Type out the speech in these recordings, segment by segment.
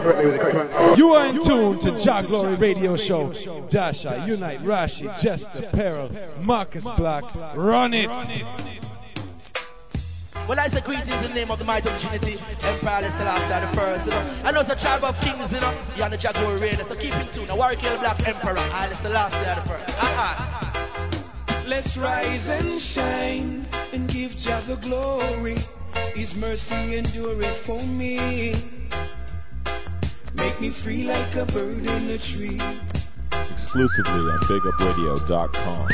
You are in tune to Jah Glory Radio Show. Dasha, Unite, Rashi, Jester, Peril, Marcus Black. Run it! Well, I say greetings in the name of the mighty of Trinity, Empire Emperor Selassie the first, you know. I know it's a tribe of kings, you know. You're on the Jah Glory Radio, so keep in tune. The Warwick Hill Black Emperor, I Selassie the first. Uh-uh. Let's rise and shine and give Jah the glory. His mercy endureth for me. Make me free like a bird in a tree. Exclusively on BigUpRadio.com.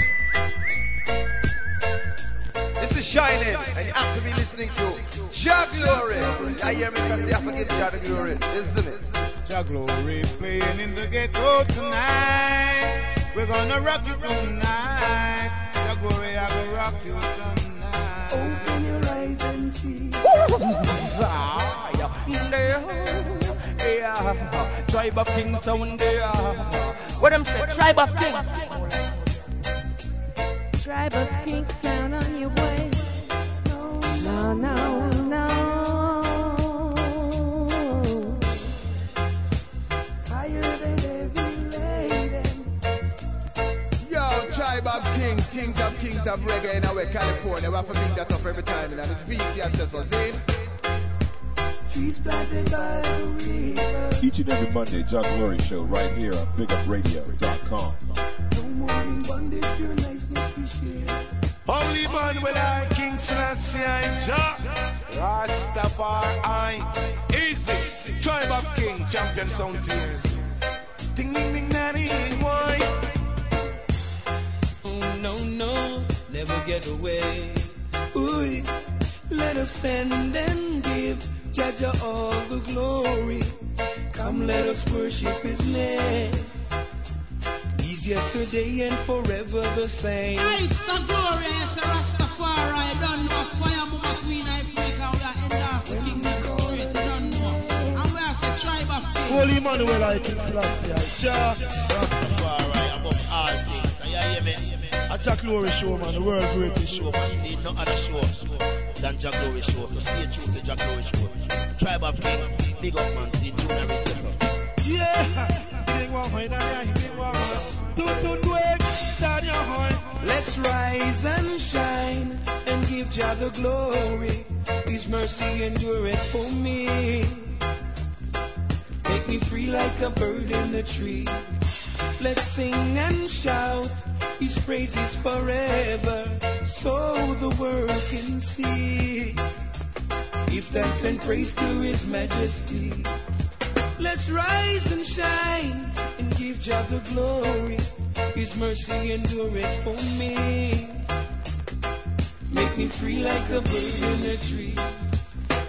This is Shining, and you have to be listening to Jah Glory. I hear me because you have to give Jah the glory. Listen it. Jah Glory playing in the ghetto tonight. We're gonna rock you tonight. Jah Glory, I will rock you tonight. Open your eyes and see. Yeah, tribe of kings sound there. What them say? Tribe of kings. Tribe of kings sound on your way. No, no, no. Higher than every lady. Yo, tribe of kings, kings of kings of reggae in our California. We have to bring that up every time, and it's VC access, see? Each and every Monday, Jah Glory Show right here on BigUpRadio.com. No more in bondage, your niceness we share. Holy man, will I King Selassie I Jah Rastafari. Easy. Tribe of King Champion Sound Tears Ding ding ding daddy why? Oh, no, no, never get away. Ooh, let us stand and give Jaja all the glory. Come, let us worship His name. He's yesterday and forever the same. It's a glorious Rastafari. Don't know fire, mama queen, I break out the end of the kingdom straight. Don't know. And we are the tribe of kings. Holy Emmanuel, I King Selassie, Jah. Rastafari above all things. And you hear me? A Jah Glory Show, man, the world greatest show. man. See, no other show than Jah Glory show. So stay tuned to Jah Glory show. Tribe of Kings, big up, man. See, Ritz, yes, sir. Yeah! Big one, big one. Do, do, do it, down your hoy. Let's rise and shine and give Jah the glory. His mercy endureth for me. Make me free like a bird in the tree. Let's sing and shout His praises forever, so the world can see. Give thanks and praise to His majesty. Let's rise and shine and give Jah the glory. His mercy endureth for me. Make me free like a bird in a tree.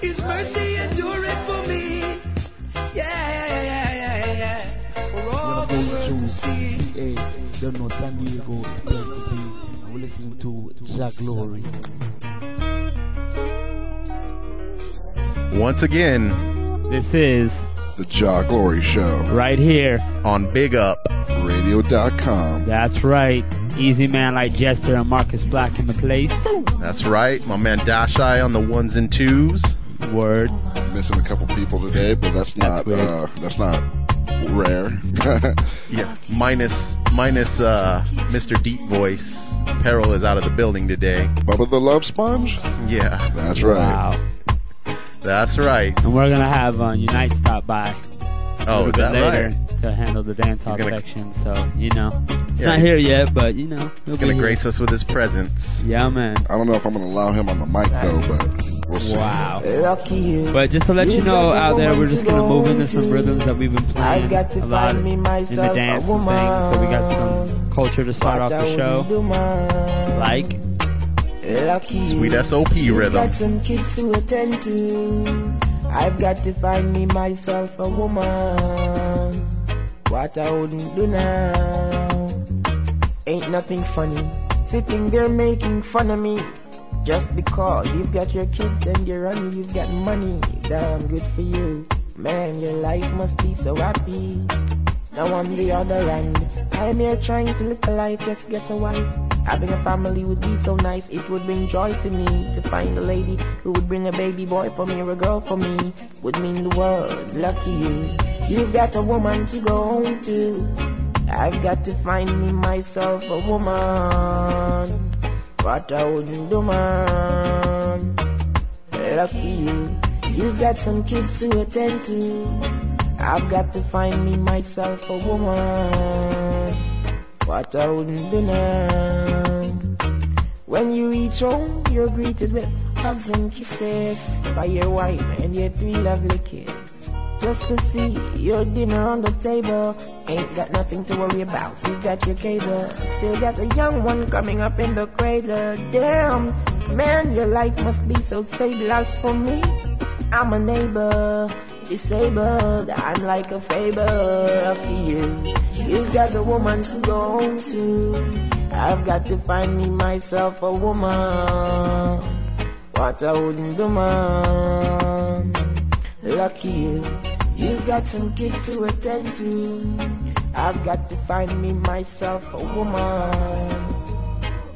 His mercy endureth for me. For all the world to see. Hey, don't know San Diego, it's place to be. And we're listening to Jah Glory. Once again, This is The Jah Glory Show. right here. on Big Up. Radio.com. That's right. Easy man like Jester and Marcus Black in the place. That's right. My man Dashai on the ones and twos. Word. Missing a couple people today, but that's not weird. uh, that's not rare. Yeah. Minus minus uh Mr. Deep Voice. Peril is out of the building today. Bubba the Love Sponge. Yeah. That's right. Wow. That's right. And we're gonna have uh, Unite stop by. a Oh, little is bit that later right? to handle the dance hall section. So you know, it's Yeah, not here yet, but you know, he'll He's gonna grace us with his presence. Yeah, man. I don't know if I'm gonna allow him on the mic though, but we'll see. Wow. Lucky you. But just to let you know out there, we're just gonna move into some rhythms that we've been playing I've got to a lot find me in the myself dance a and things. So we got woman. some culture to start off the show, like Lucky Sweet you. SOP You've rhythm. got some kids to attend to. I've got to find me myself a woman. What I wouldn't do now. Ain't nothing funny. Sitting there making fun of me. Just because you've got your kids and you're on you've got money. Damn good for you. Man, your life must be so happy. Now on the other hand, I'm here trying to live a life, just get a wife. Having a family would be so nice, it would bring joy to me to find a lady who would bring a baby boy for me or a girl for me. Would mean the world, lucky you. You've got a woman to go home to. I've got to find me myself a woman. What I wouldn't do, man. Lucky you. You've got some kids to attend to. I've got to find me myself a woman. What I wouldn't do now. When you reach home, you're greeted with hugs and kisses by your wife and your three lovely kids. Just to see your dinner on the table. Ain't got nothing to worry about. You got your cable. Still got a young one coming up in the cradle. Damn, man, your life must be so stable. As for me, I'm a neighbor. Disabled, I'm like a fable of you. You've got a woman to go home to. I've got to find me myself a woman. What I wouldn't do, man. Lucky you. You've got some kids to attend to. I've got to find me myself a woman.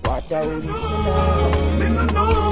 What I wouldn't do, man.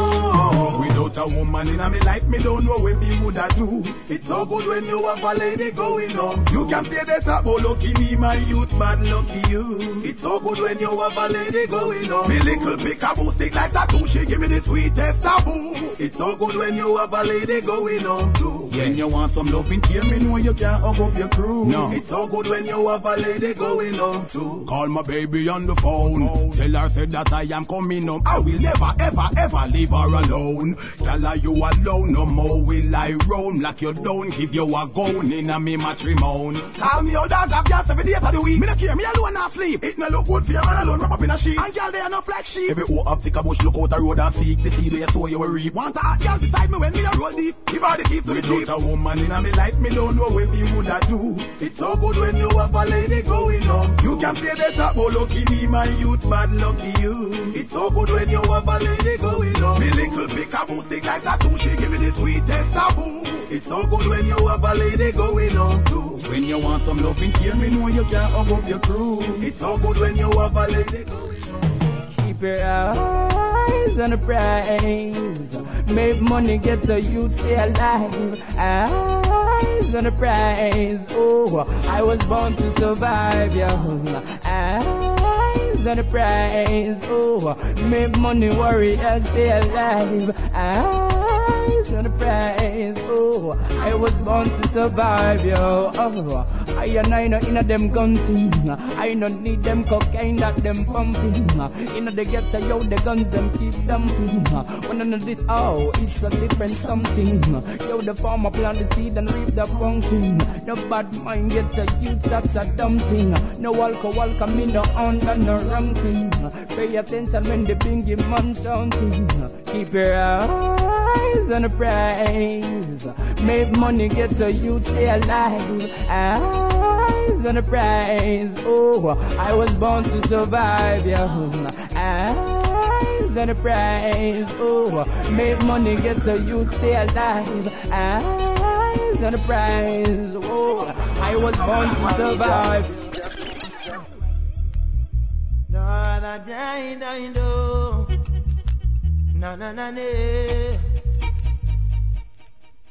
Without a woman in a me life, me don't know what me woulda do. It's so good when you have a lady going home. You can play that top, oh lucky me, my youth, bad lucky you. It's so good when you have a lady going home. Me little peekaboo stick like tattoo, she give me the sweetest taboo. It's so good when you have a lady going home too. When you want some loving care, me know you can't hug up your crew. No. It's so good when you have a lady going home too. Call my baby on the phone. Tell her said that I am coming home. I will never, ever, ever leave her alone. Her you alone, no more will I roam. Lock you down, give you a gun in a me matrimony. Call me your dog, I've got seven days of the week. Me no care, me alone not sleep. It no look good for you, man alone, wrap up in a sheet. And girl, they are no like sheep. Every hoe up, take a bush, look out the road and seek the seed where you sow you will reap. Want a hot girl beside me when me a roll deep. Give her the keys to the jeep. A woman in a me life, Me don't know what me woulda do. It's so good when you have a lady going home. You can play top, oh lucky me, my youth, bad lucky you. It's so good when you have a lady going home. Me little peekaboo stick like tattoo, she give me the sweetest taboo. It's so good when you have a lady going home too. When you want some loving care, me know you can't up your crew. It's so good when you have a lady going home. Keep your eyes on the prize. Make money, get so you stay alive. Eyes on the prize. Oh, I was born to survive, yeah. Eyes on the prize. Oh, make money, worry, I stay alive. Eyes on the prize. Oh, I was born to survive, yo. Oh, I and I know in a them gun thing. I don't need them cocaine that them pumping. In the ghetto, yo, the guns them keep dumping. When I know this, oh, it's a different something. Yo, the farmer plant the seed and reap the pumpkin. No bad mind gets a youth, that's a dumb thing. No alcohol come in, no under, no wrong thing. Pay attention when the bingy man shouting. Keep your eyes on the prize. Make money, get so you stay alive. Eyes the prize. Oh, I was born to survive, yeah. Eyes the prize. Oh, make money, get so you stay alive. Eyes the prize. Oh, I was born to survive. Da da do. Na na na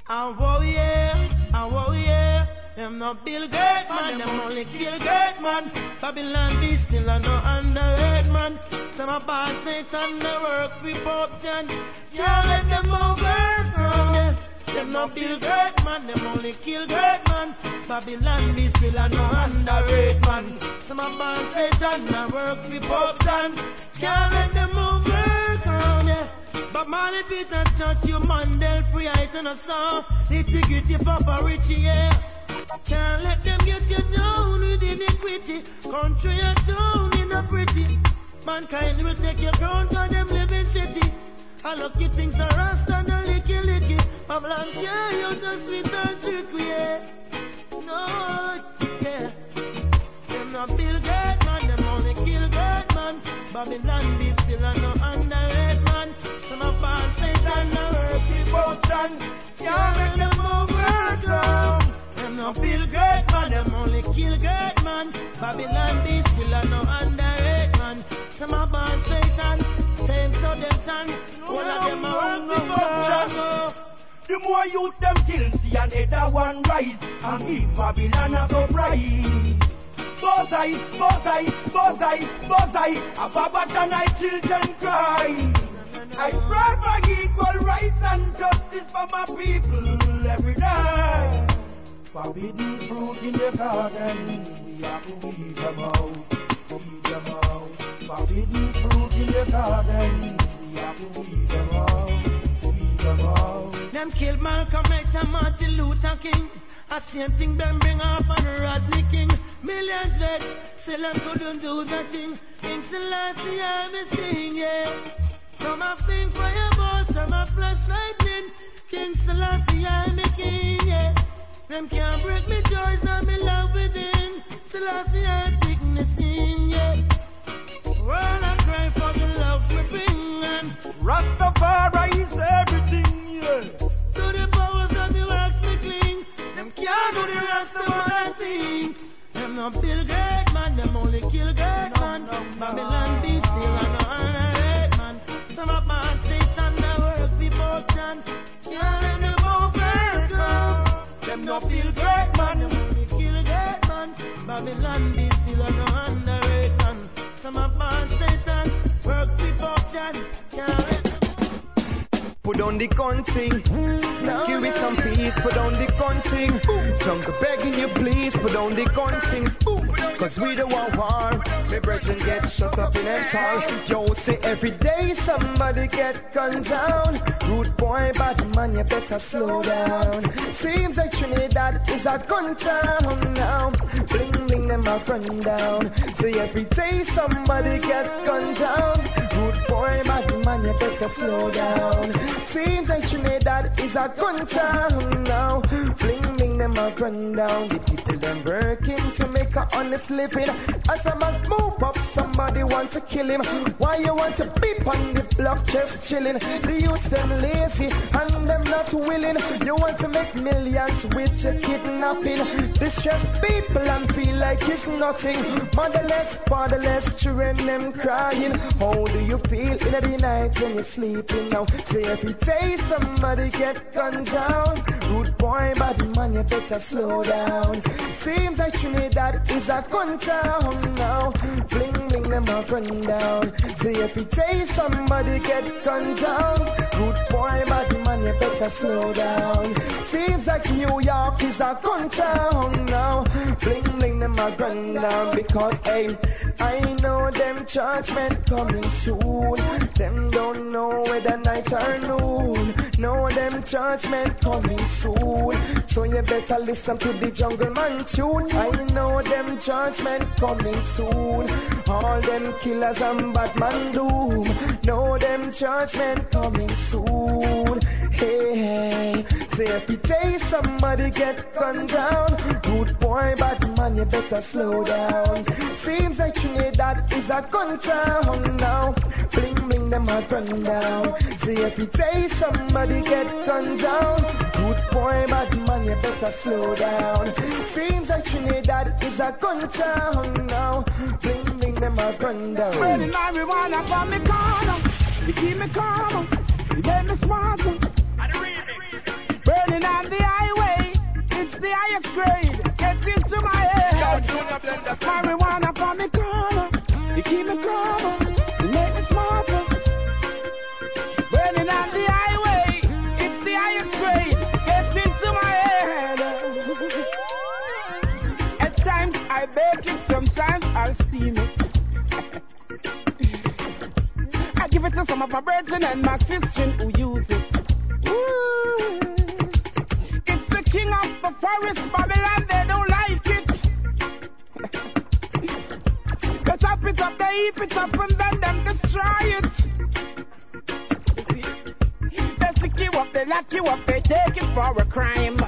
yeah, I wow yeah. Them no Bill Gates man, them only kill great man. Babylon be still a no underrated man. Some a boss Satan no work for corruption. Can't let them overcome. Them no Bill great man, them only kill great man. Babylon be still a no underrated man. Some a boss Satan no work for corruption. Can't let them overcome. Bob Marley Peter Tosh, you Mandel free, I turn a song. Nitty gritty, Papa Richie, yeah. Can't let them get you down with iniquity. Country you down in a pretty. Mankind will take your crown cause them live in city. I look you things are rust and a licky licky. Babylon care you the sweet and trickery, yeah. No, yeah. Them not build great man, them only kill great man. Babylon be Can't no build great man, them only kill great man. Babylon be still a no underrated man. Some of us Satan, same so them stand. All of them are devotion. The more youth them kill, see another one rise and give Babylon a surprise. Bullseye, bullseye, bullseye, bullseye, a Babylon children cry. I pray for equal rights and justice for my people every day. Forbidden fruit in the garden, we have to weed them out, weed them out. Forbidden fruit in the garden, we have to weed them out, weed them out. Them killed Malcolm X and Martin Luther King. A same thing them bring up on Rodney King. Millions vex, still them couldn't do nothing. In Selassie I'm a yeah. Some have think fireball, some have flash lightning. King Selassie I'm a king, yeah. Them can't break me joys, nor me love within. Selassie I pick me sing, yeah. World I cry for the love we bring and Rastafari is everything, yeah. to the powers of the works we cling. Them can't do the Rastafari thing. Them no build On the country. Give me some peace. Put on the country. Jungle begging you, please. Put on the country. Cause we don't want war. My brethren get shut up in empire. Yo, say every day somebody get gunned down. Rude boy, bad man, you better slow down. Seems like Trinidad is a gun town now. Bling bling, them a run down. Say every day somebody get gunned down. Rude boy, bad man, you better slow down. Seems like Trinidad is a gun town now. Bling them a run down. The people them working to make a honest living. As a man move up, somebody want to kill him. Why you want to beep on the block just chilling? The youth them lazy and them not willing. You want to make millions with your kidnapping. Distress people and feel like it's nothing. Motherless, fatherless, children them crying. How do you feel in the night when you're sleeping now? Say every day somebody get gunned down. Rude boy, bad man, you better slow down. Seems like Trinidad is a gun town now. Bling bling, them a run down. Every day somebody get gunned down. Good boy, bad man, you better slow down. Seems like New York is a gun town now. Bling bling, them a run down because hey, I know them judgment coming soon. Them don't know whether night or noon. Know them judgment coming soon. So you better listen to the jungle man tune. I know them judgment coming soon. All them killers and bad man doom. Know them judgment coming soon. Hey, hey. Say every day somebody get gunned down. Good boy, bad man, you better slow down. Seems like Trinidad is a gun town now. Bling bling, them a run down. Say every day somebody get gunned down. Good boy, bad man, you better slow down. Seems like Trinidad is a gun town now. Bling bling, them a run down. Spreading marijuana from me corner. You keep me calm. You make me smarter. Burning on the highway. It's the highest grade. Gets into my head. Marijuana from me corner. You keep me calm. You make me smarter. Burning on the highway. It's the highest grade. Gets into my head. At times I bake it, sometimes I'll steam it. I give it to some of my brethren and my sisters who use it. Ooh. King of the forest, Babylon, they don't like it. they chop it up, they heap it up, and then them destroy it. They stick you up, they lock you up, they take it for a crime.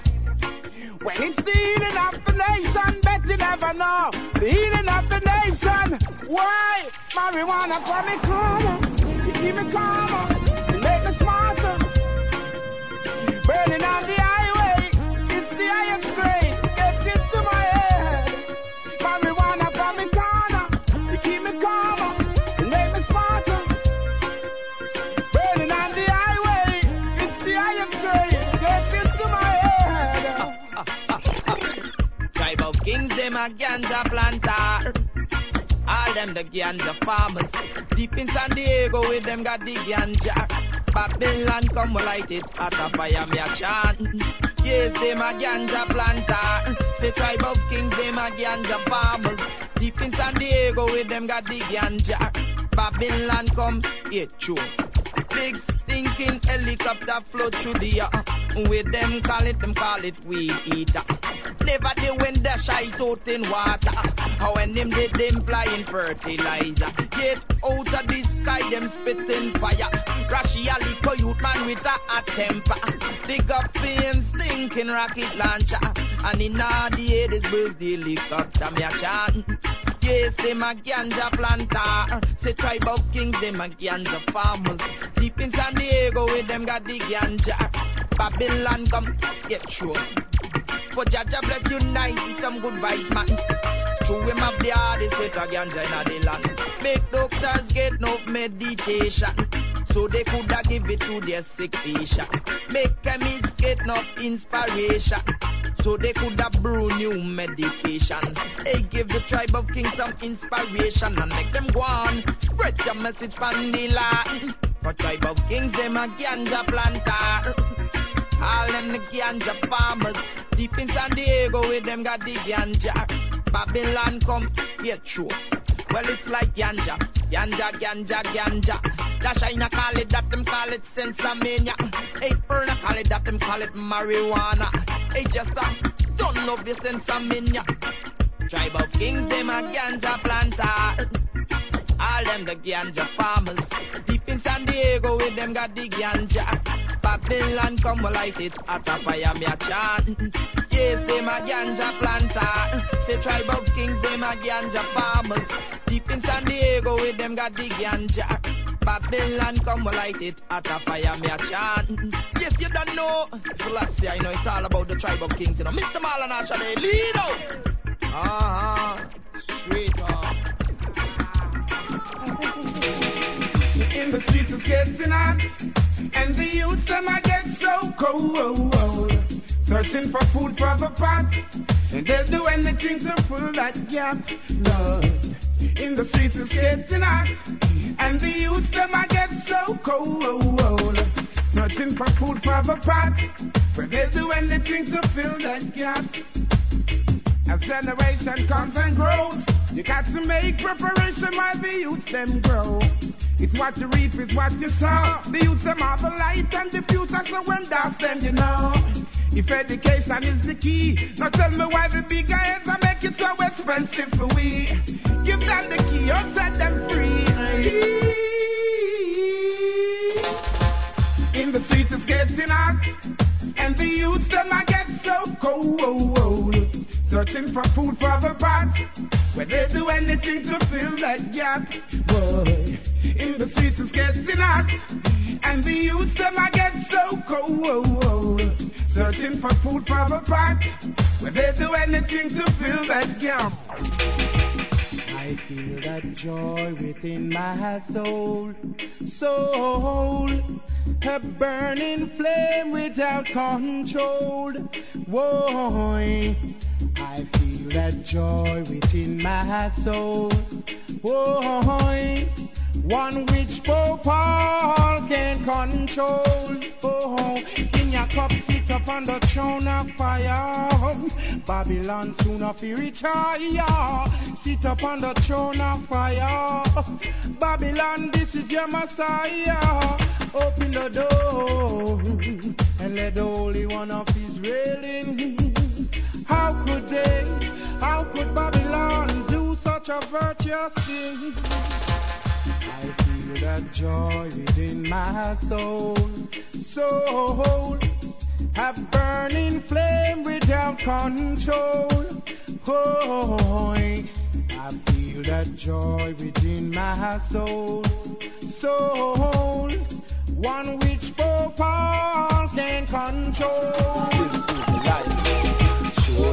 When it's the healing of the nation, bet you never know. The healing of the nation. Why? Marijuana for me calmer. You keep me calmer. You make me smarter. Burning on the highway. Them a ganja planter. All them the ganja farmers. Deep in San Diego with them got the ganja. Babylon come light it at a fire me a chant. Yes, them a ganja planter. Say tribe of kings, them a ganja farmers. Deep in San Diego with them got the ganja. Babylon come, yeah, true. Big stinking helicopter float through the air. With them call it, them call it weed eater. Never they when they shy out in water. How when them did them flying fertilizer. Get out of the sky, them spitting fire. Rashi a little youth man with a hot temper. Dig up the stinking rocket launcher. And in all the air, this the helicopter, me a chant. Yes, them a ganja planter. Say tribe of kings, them a ganja farmers. Deep in San Diego, with them got the ganja. Babylon come, get sure. For Jaja bless unite with some good vibes, man. True him up the hardest set a ganja in the land. Make doctors get no meditation. So they coulda give it to their sick patient. Make chemists get no inspiration. So they coulda brew new medication. Hey, give the tribe of kings some inspiration and make them go on. Spread your message from the land. For tribe of kings, them a ganja planter. All them the ganja farmers. Deep in San Diego with them got the ganja. Babylon come, yeah, true. Well, it's like ganja, ganja, ganja, ganja. Dash I call it that, them call it sensamania. Hey, Perna call it that, them call it marijuana. Hey, just don't know this sensamania. Tribe of kings, them a ganja planter. All them the ganja farmers. Deep in San Diego with them got the ganja. Babylon come light it at a fire me a chant. Yes, them a ganja planter. Say tribe of kings, them a ganja farmers. Deep in San Diego with them got the ganja. Babylon come light it at a fire me a chant. Yes, you don't know. So let's see, I know it's all about the tribe of kings, you know. Mr. Marlon actually lead out. Uh-huh. Straight up. In the streets it's getting hot, and the youth them I get so cold. Searching for food for the pot, and they'll do anything to fill that gap. Lord, in the streets it's getting hot, and the youth them I get so cold. Searching for food for the pot, where they'll do anything to fill that gap. As generation comes and grows, you got to make preparation while the youth them grow. It's what you reap, it's what you sow. The youth them are the light and the future, so when that's them, you know. If education is the key, now tell me why the big guys are make it so expensive for we. Give them the key or set them free. In the streets it's getting hot, and the youth them I get so cold. Searching for food for the pot, where they do anything to fill that gap. Boy, in the streets it's getting hot, and the youth them I get so cold. Searching for food for the pot, where they do anything to fill that gap. I feel that joy within my soul, soul, a burning flame without control. Whoa, that joy within my soul. Whoa, one which Pope Paul can control. Oh, in your cup, sit up on the throne of fire. Babylon soon of retire. Sit upon the throne of fire. Babylon, this is your Messiah. Open the door and let the Holy One of Israel in. How could they, how could Babylon do such a virtuous thing? I feel that joy within my soul, soul, a burning flame without control. Oh, I feel that joy within my soul, soul, one which Pope Paul can control.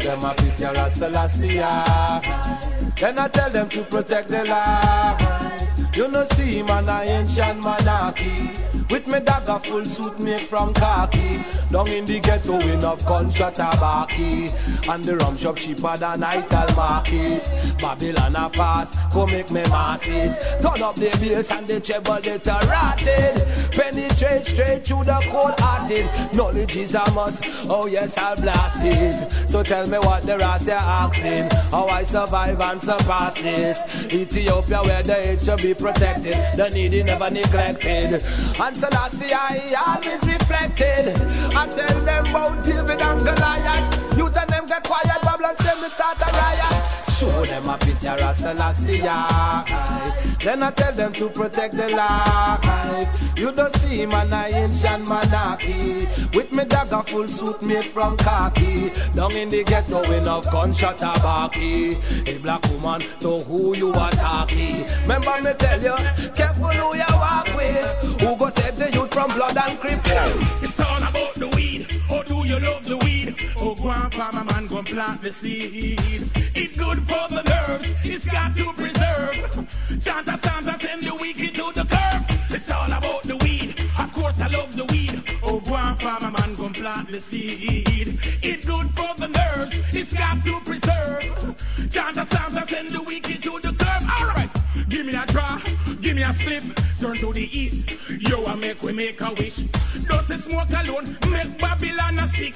Them a picture of Selassie. Then I tell them to protect the land. You know see man a ancient monarchy With me dagger full suit made from khaki. Down in the ghetto in a gunshot tabaki. And the rum shop cheaper than Ital market. Babylon a pass, go make me massive. Turn up the bass and the treble it a rotted. Penetrate straight through the cold hearted. Knowledge is a must, oh yes I'll blast it. So tell me what the rest you're asking. How I survive and surpass this. Ethiopia where the age should be protected. The needy never neglected. And Selassie I see I always reflected. I tell them about David and Goliath. Youth and them get quiet, Babylon me start a riot. Show them a picture of Selassie. Then I tell them to protect the life. You don't see man a ancient monarchy. With me dagger full suit made from khaki. Down in the ghetto of gunshot tabaki. A black woman to who you are talking. Remember me tell you, careful who you walk with. Who go save the youth from blood and crip. It's all about the weed. Or do you love the weed? Oh, go on, farmer man, go plant the seed. It's good for the nerves. It's got to preserve. Chant a psalms and send the wicked to the curb. It's all about the weed. Of course, I love the weed. Oh, go on, farmer man, go plant the seed. It's good for the nerves. It's got to preserve. Chant a psalms and send the wicked to the curb. All right, give me a draw. Give me a slip. Turn to the east. Yo, I make we make a wish. Does the smoke alone make Babylon a sick?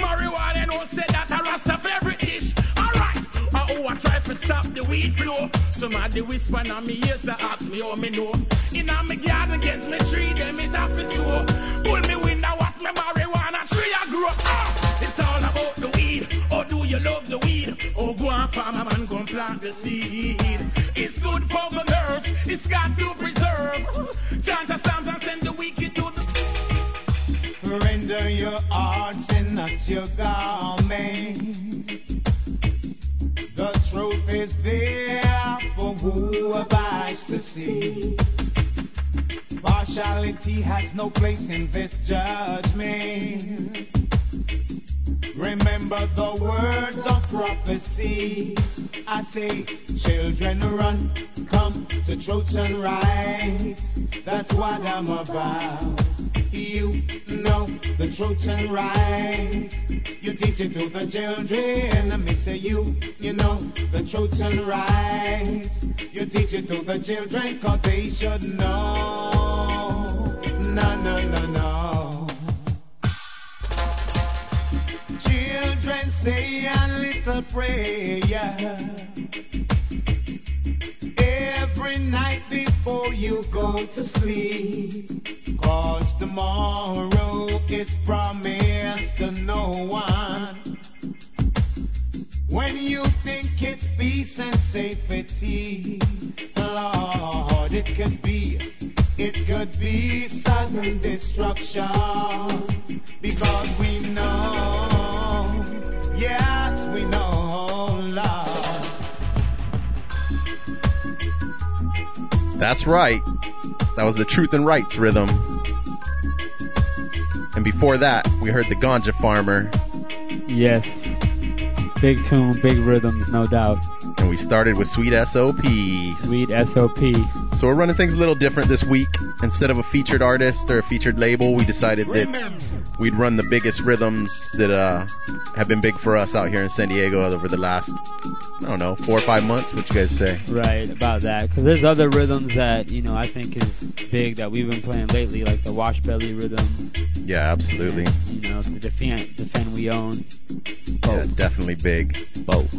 Marijuana no say that a Rastafari ish. Alright, uh, oh, I try to stop the weed flow. Somebody whisper on me ears, they ask me how me know. In a me garden against me tree, them is happy so. Pull me window, watch me marijuana tree I grow. Ah, it's all about the weed. Or do you love the weed? Oh, go on, farmer man, go and plant the seed. Partiality has no place in this judgment. Remember the words of prophecy. I say, children run, come to truth and rights. That's what I'm about. You know the truth and rights. You teach it to the children. And me say you, you know the truth and rights. You teach it to the children cause they should know. No, no, no, no. Children say a little prayer every night before you go to sleep. Cause tomorrow is promised to no one. When you think it's peace and safety, Lord, it can be, it could be sudden destruction. Because we know, yes, we know, Lord. That's right. That was the Truth and Rights rhythm. And before that, we heard the Ganja Farmer. Yes. Big tune, big rhythms, no doubt. And we started with Sweet SOP. Sweet SOP. So we're running things a little different this week. Instead of a featured artist or a featured label, we decided that we'd run the biggest rhythms that uh, have been big for us out here in San Diego over the last, I don't know, four or five months. What you guys say? Right, about that. Because there's other rhythms that, you know, I think is big that we've been playing lately, like the wash belly rhythm. Yeah, absolutely. And, you know, the defend, defend we own. Yeah, definitely big. Both.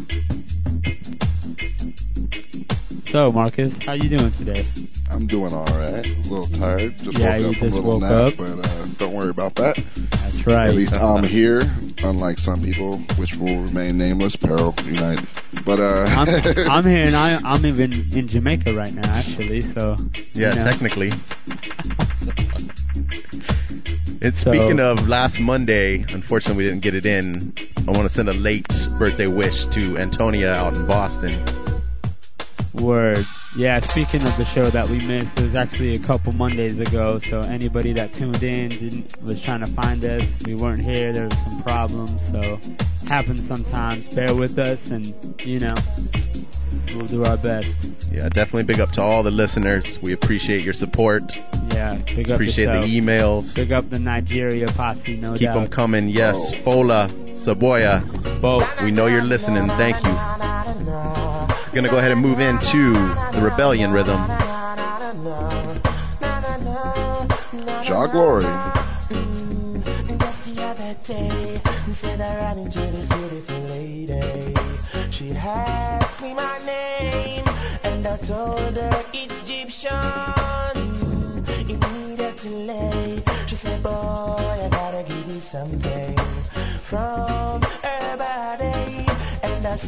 So, Marcus, how you doing today? I'm doing all right. A little tired. Just Yeah, you woke up just a little woke nap, up. but uh, don't worry about that. That's right. At least I'm here, unlike some people, which will remain nameless. Peril unite. But uh, I'm, I'm here and I, I'm even in Jamaica right now, actually. So Yeah, you know. technically. It's So- speaking of last Monday, unfortunately we didn't get it in. I want to send a late birthday wish to Antonia out in Boston. Word. Yeah, speaking of the show that we missed, it was actually a couple Mondays ago. So anybody that tuned in didn't was trying to find us, we weren't here. There was some problems, so happens sometimes. Bear with us, and you know, We'll do our best. Yeah, definitely big up to all the listeners. We appreciate your support. Yeah, big up Appreciate yourself. the emails. Big up the Nigeria posse, no Keep doubt. them coming. Yes, Fola, Saboya, Bo, we know you're listening. Thank you. We're gonna go ahead and move into the rebellion rhythm. Jah Glory. Just the other day, said I ran into this beautiful lady. She asked me my name, and I told her Egyptian.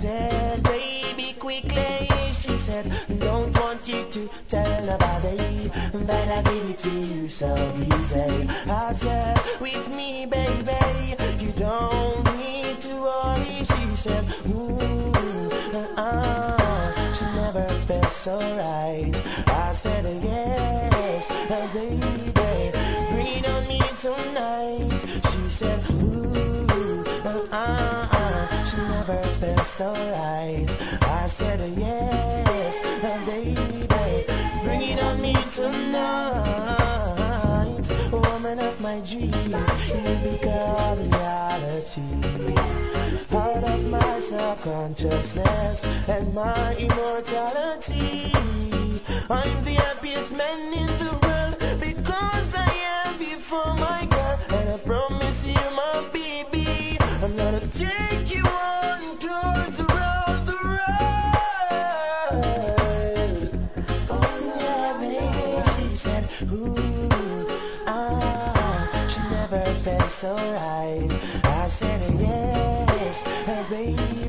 Said, Baby, quickly. She said, Don't want you to tell nobody that I give it to you so easy. I said, With me, baby, you don't need to worry. She said, Ooh, uh-uh. She never felt so right. Felt so right. I said, Yes, uh, baby, bring it on me tonight. Woman of my dreams, you become reality. Out of my subconsciousness and my immortality. I'm the happiest man in the world because I am before my so right. I said, yes, uh, baby,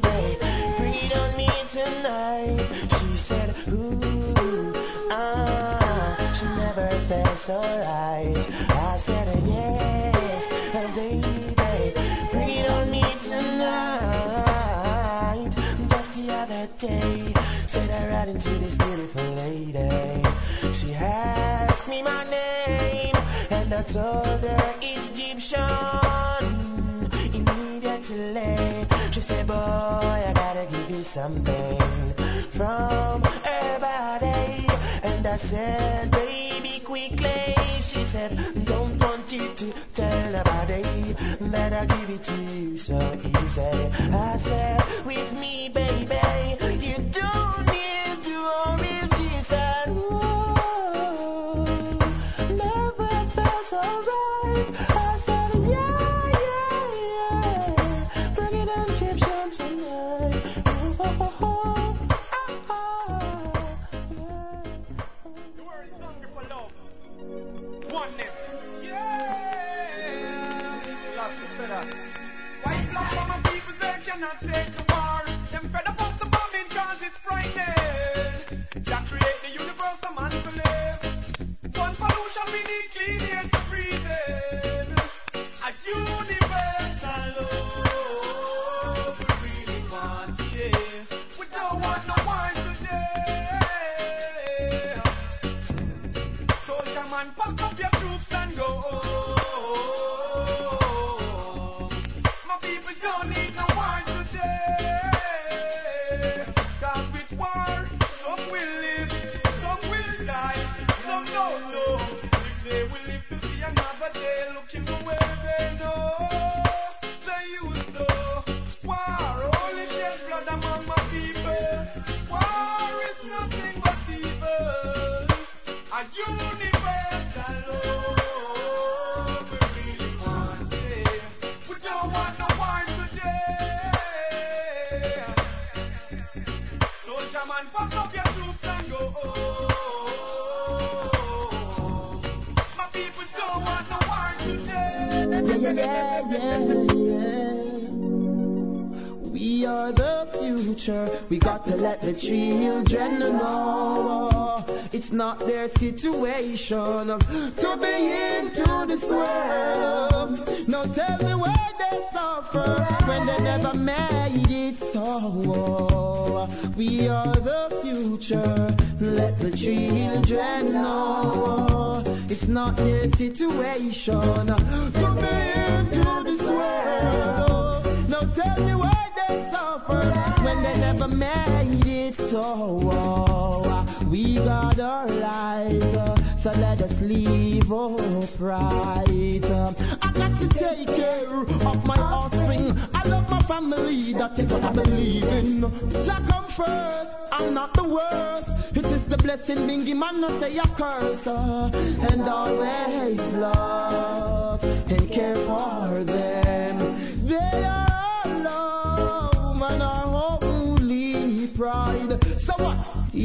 bring it on me tonight. She said, ooh, ah, she never felt so right. I said, yes, uh, baby, bring it on me tonight. Just the other day, said I ran into this beautiful lady. She asked I told her Egyptian. Immediately, she said, Boy, I gotta give you something from her body. And I said, Baby, quickly. She said, Don't want you to tell nobody that I give it to you so easy. I said, With me, baby, you don't Yeah, yeah, yeah. We are the future. We got to let the children know it's not their situation to be into this world. Now tell me where they suffer when they never made so. We are the future. Let the children know it's not their situation to be into this world. Now tell me why they suffer when they never made it. Oh, oh, we got our uh, so let us live upright. I got to take care of my offspring. I love my family, that is what I believe in. Jah come first, I'm not the worst. It is the blessing, bingy man, not say a curse. And always love and care for them. They are love and our only pride.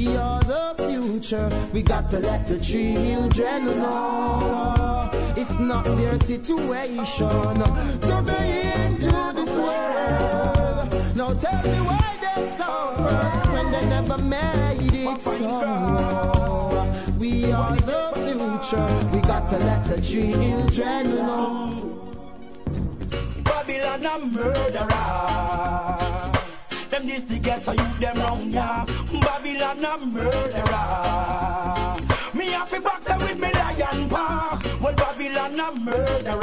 What? You're the future. We got to let the children know it's not their situation to be into this world. Now tell me why they suffer when they never made it so. We are the future. We got to let the children know. Babylon a murderer. Them this to get for you, them wrong, yeah. Babylon a murderer. Me to box them with me lion paw. Well, Babylon a murderer.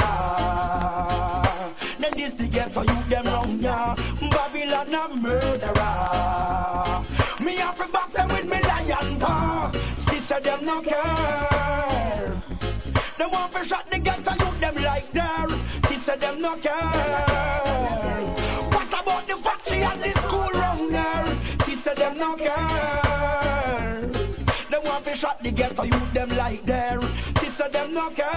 Them this to get for you, them wrong, yeah. Babylon a murderer. Me to box them with me lion paw. Sister, them no care. Them want to shot the get for you, them like there. Sister, them no care. About the factory and the school round there? Sister, them no care. They want to shot the get for you, them like there. Sister, them no care.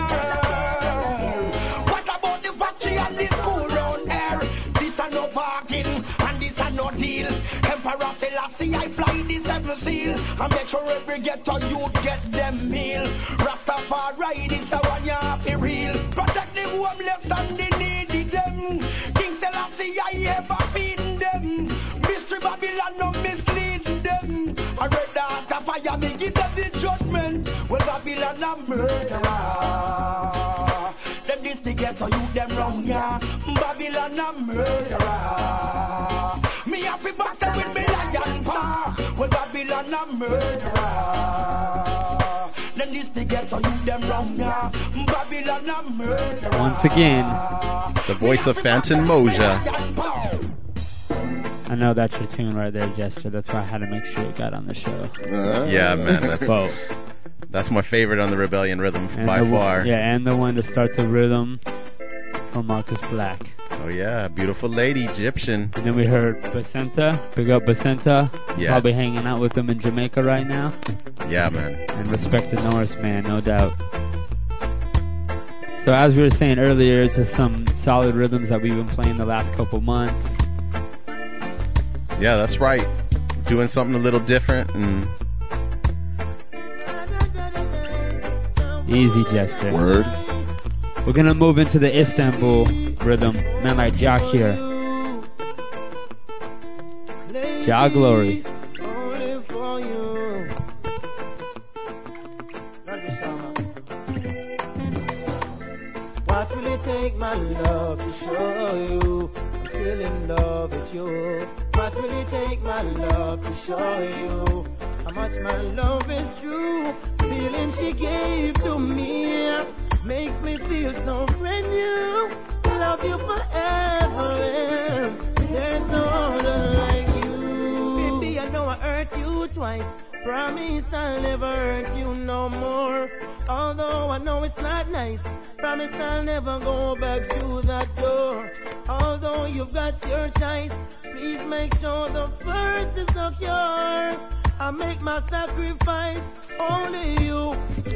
What about the factory and the school round there? This a no parking and this a no deal. Emperor Selassie, I fly the seven seal. And make sure every ghetto youth get them meal. Rastafari, this a one you have to real. Protect the homeless and the needy. King I ever feed them. Mystery Babylon no mislead them. I read the heart fire, me give them the judgment. Well, Babylon a murderer. Them this to get so you them wrong, yeah. Babylon a murderer. Me happy bastard with me lion paw. Well, Babylon a murderer. Once again, The voice of Fantan Mojah. I know that's your tune right there, Jester. That's why I had to make sure it got on the show. Yeah, man. That's, Both. that's my favorite on the Rebellion rhythm And by the far. Yeah, and the one to start the rhythm from Marcus Black. Oh yeah, beautiful lady, Egyptian. And then we heard Basenta. Big up Basenta. Yeah. Probably hanging out with them in Jamaica right now. Yeah, man. And respect the Norris man, no doubt. So as we were saying earlier, it's just some solid rhythms that we've been playing the last couple months. Yeah, that's right. Doing something a little different and Easy, Jester. Word. We're gonna move into the Istanbul rhythm. Man like Jock here. Jah Glory. Nice. Promise I'll never go back through that door. Although you've got your choice, please make sure the first is secure. I make my sacrifice, only you,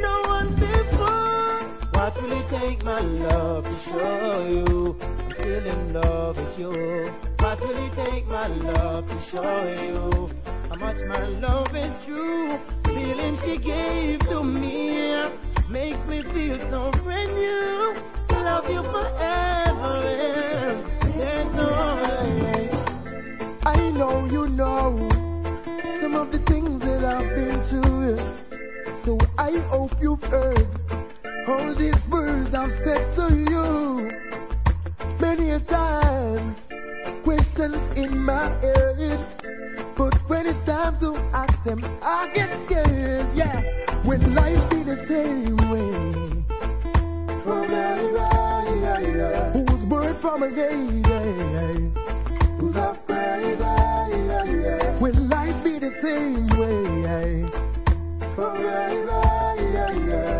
no one before. What will it take, my love, to show you I'm still in love with you? What will it take, my love, to show you how much my love is true? Feeling she gave to me makes me feel so brand new. Love you forever, and no. I know you know some of the things that I've been through. So I hope you've heard all these words I've said to you. Many a times, questions in my head. But when it's time to ask them, I get scared. from a day, Love crazy. Will life be the same way?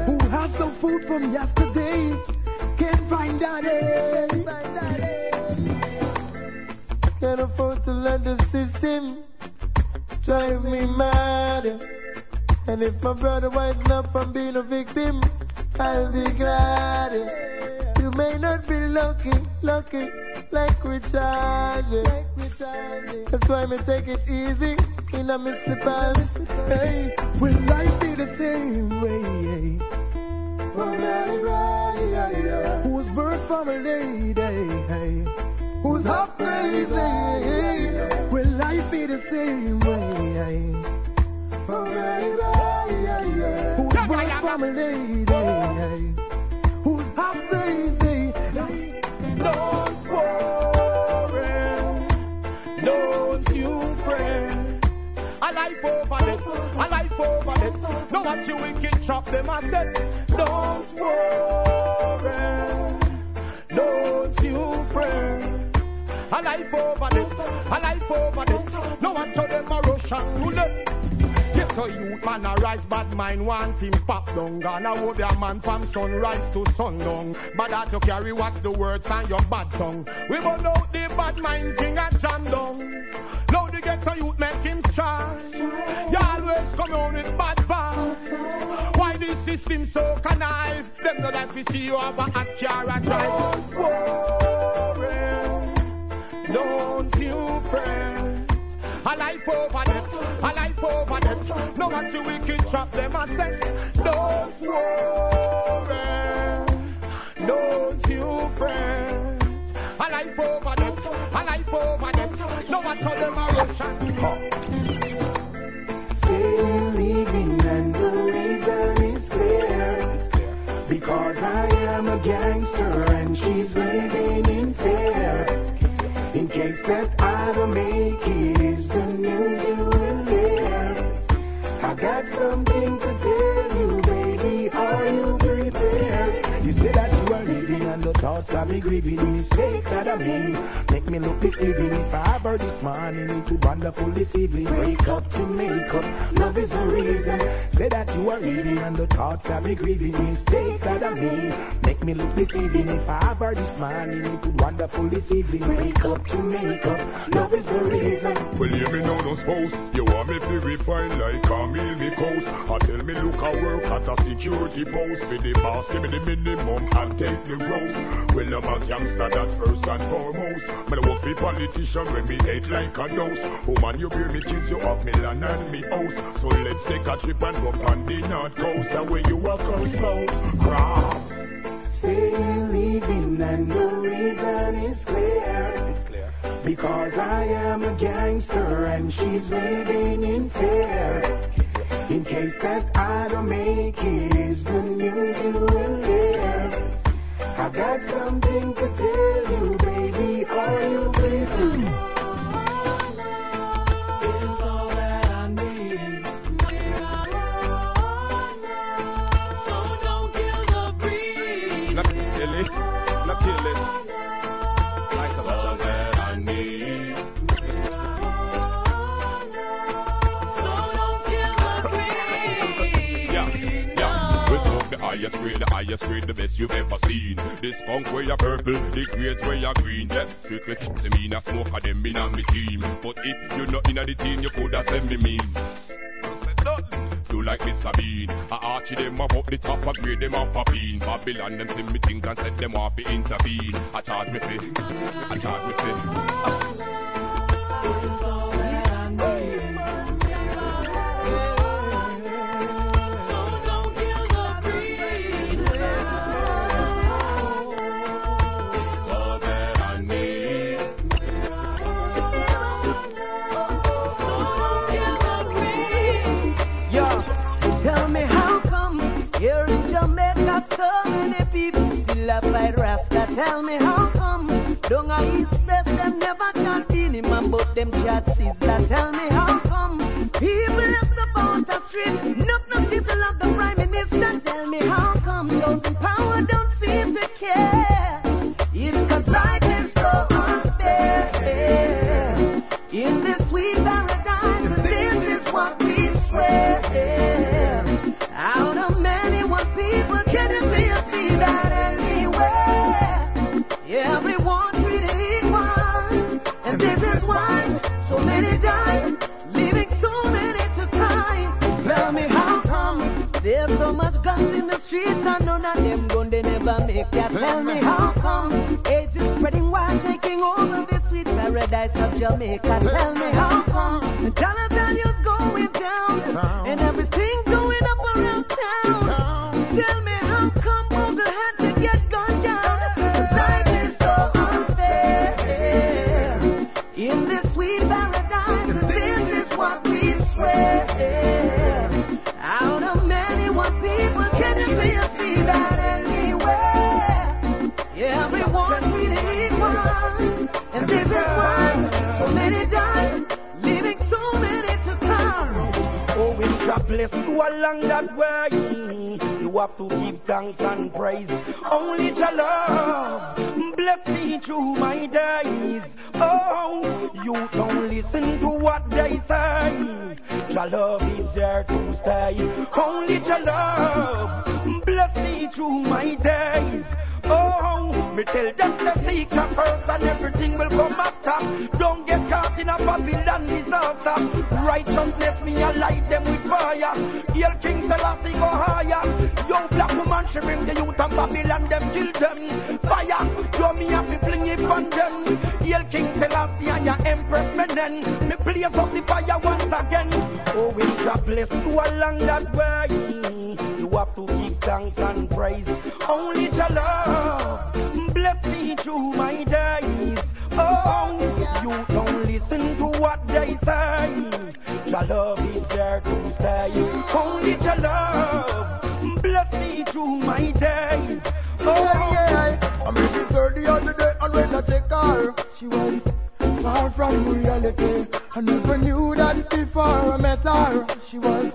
Who has no food from yesterday? Can't find that. Can't afford to let the system drive me mad. And if my brother wakes up from being a victim, I'll be glad. May not be lucky, lucky like Richard. That's why me take it easy in a Mr. Past. Hey, will life be the same way? Who's birth from a lady? Hey, who's half crazy? Will life be the same way? Who's birth from a lady? Hey, who's half crazy? Don't you wicked trap them a set. Don't worry, don't you fret. A life over it, a life over it. No one show them a rush and roulette. Get a youth man a rise, bad mind want him pop down. Gonna hold their man from sunrise to sundown. But that you carry watch the words and your bad tongue. We burn out the bad mind thing and jam down. Now the ghetto youth make him charge. You always come on with bad vibes. Why this system so connive? Them no like we see you have a hot car a drive. No what you wicked trap them a set. Don't worry, don't you fret. A life over death, a life over death. No how them a rush and Say leaving and the reason is clear. Because I am something to tell you, baby. Are you prepared? You say that you are living and the thoughts got me grieving. Mistakes that I made me look. If I ever this morning, would wonderful deceiving. Wake up to make up, love is the reason. Say that you are leaving and the thoughts got me grieving. Mistakes that I made make me look. If I ever this morning, would wonderful deceiving. Wake up to make up, love is the reason. Well, hear me now, no spouse. You want me to refine like a meal me coast. I tell me look I work at a security post. For the boss, give me the minimum and take the gross. Well, I'm a gangster, that's first and foremost. The work for politician when me hate like a dose. Oh man, you bear me kids, you have me land and me house. So let's take a trip and go on the north coast. And where you are close, cross. Say leaving and the reason is clear. It's clear. Because I am a gangster and she's living in fear. In case that I don't make it, is the news you will hear. I got something to tell you, highest grade, the best you've ever seen. This skunk where you purple, the grades where you green. Yeah, strictly see me in a smoke of them in on me team. But if you're not in the team, you coulda send me mean. Do like Mr. Bean. I archie them up up the top, I grade them up a bean. Babylon them see me think and said them off to intervene. I charge me fee, I charge me fee. Rasta? Tell me how come down a east west them never chat in and but them chat Sizzla. Tell me how come people left the street, not no people of the prime minister. Tell me how come in power Jamaica. Tell me how come AIDS is spreading wild, taking over this sweet paradise of Jamaica. Tell me how along that way. You have to give thanks and praise. Only your love bless me through my days. Oh, you don't listen to what they say. Your love is there to stay. Only your love bless me through my days. Oh, me tell them to seek your first and everything will come after. Don't get caught in a Babylon disaster. Righteousness me a light them with fire. Hail King Selassie go higher. Yo, black woman she bring the youth and Babylon them kill them. Fire, yo me have to fling it on them. Hail King Selassie and your Empress Menen. Me blaze up the fire once again. Oh, it's jobless to along that way. You have to give thanks and praise. Only your love bless me through my days. Oh, you don't listen to what they say. Your love is there to stay. Only your love bless me through my days. Oh, yeah, yeah. I made it 30 on the day, and when I take her, she was far from reality. I never knew that before I met her. She was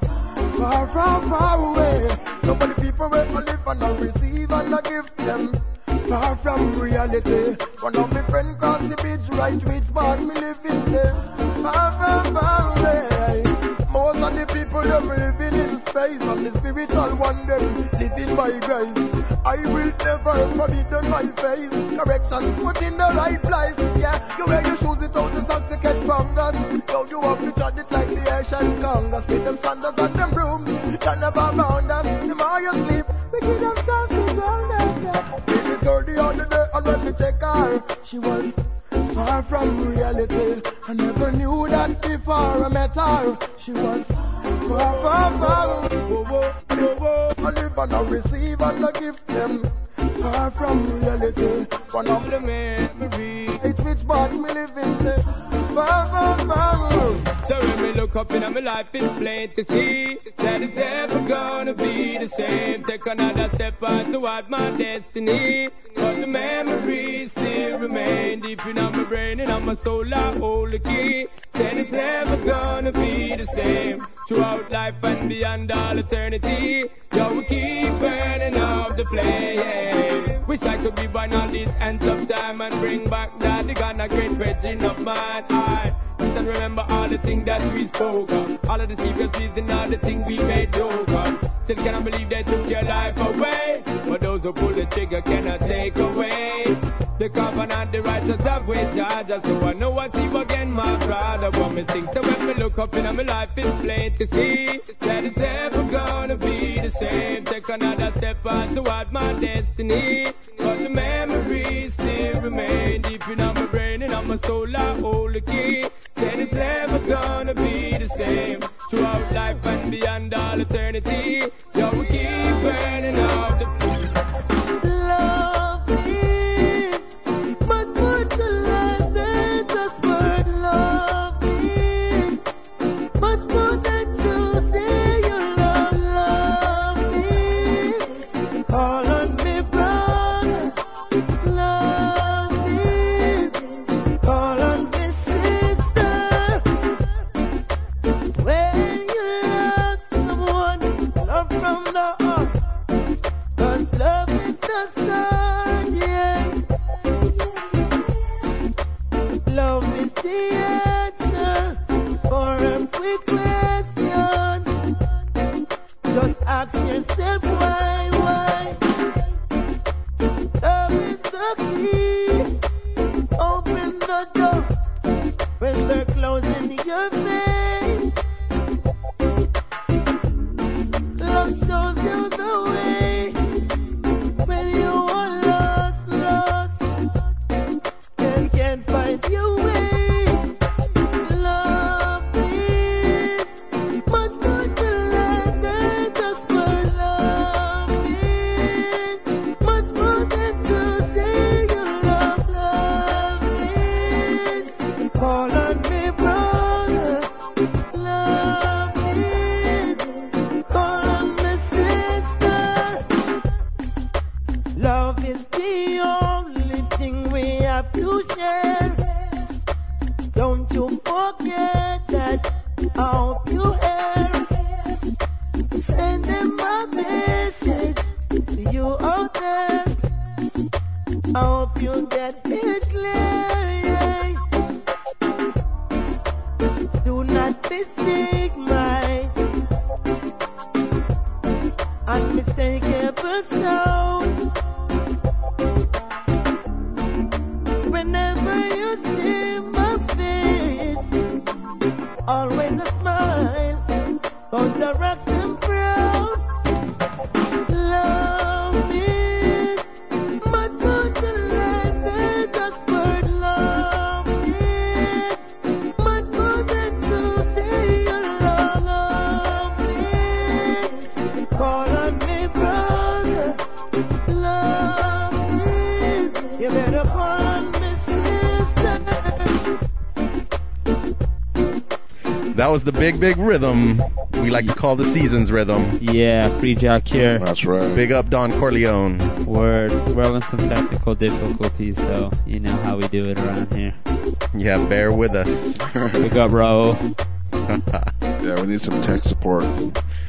far from far away. So many people wait to live and I receive and I give them. Far from reality. One of my friends crossed the bridge right which part me living there. Far from far away. Most of the people them living in space and the spiritual one them living by grace. I will never forbid my face. Correction put in the right place. Yeah, you wear your shoes without the socks to get fungus. Yo, you have to judge it like the Asian Congress. With them sandals and them brooms. You never bound us. The more you sleep, we give them something round us. Yeah. Maybe 30 on the day and when we check her, she was far from reality. I never knew that before I met her. She was far, far, far. I live and I receive and I give them. Far from reality. One of the memories. It's which part me live So when we look up in my life, it's plain to see that it's never gonna be the same. Take another step on toward my destiny. But the memories still remain deep in my brain and on my soul. I hold the key. Then it's never gonna be the same. Throughout life and beyond all eternity, yo, we keep burning up the flame. Wish I could be born on these ends of time and bring back that the Ghana great virgin of mine. I and remember all the things that we spoke of. All of the secrecies and all the things we made joke of. Still cannot believe they took your life away. But those who pull the trigger cannot take away. The covenant, the righteous have with Georgia. So I know I see again, my brother. But me think so when me look up in my life, it's plain to see that it's never gonna be the same. Take another step on toward my destiny. But the memories still remain deep in my brain and on my soul. I hold the key. Then it's never gonna be the same. Throughout life and beyond all eternity, the big, big rhythm we like to call the seasons rhythm. Yeah, free Jack here. That's right. Big up Don Corleon. Word. We're having some technical difficulties, so you know how we do it around here. Yeah, bear with us. Big up, Raul. yeah, we need some tech support.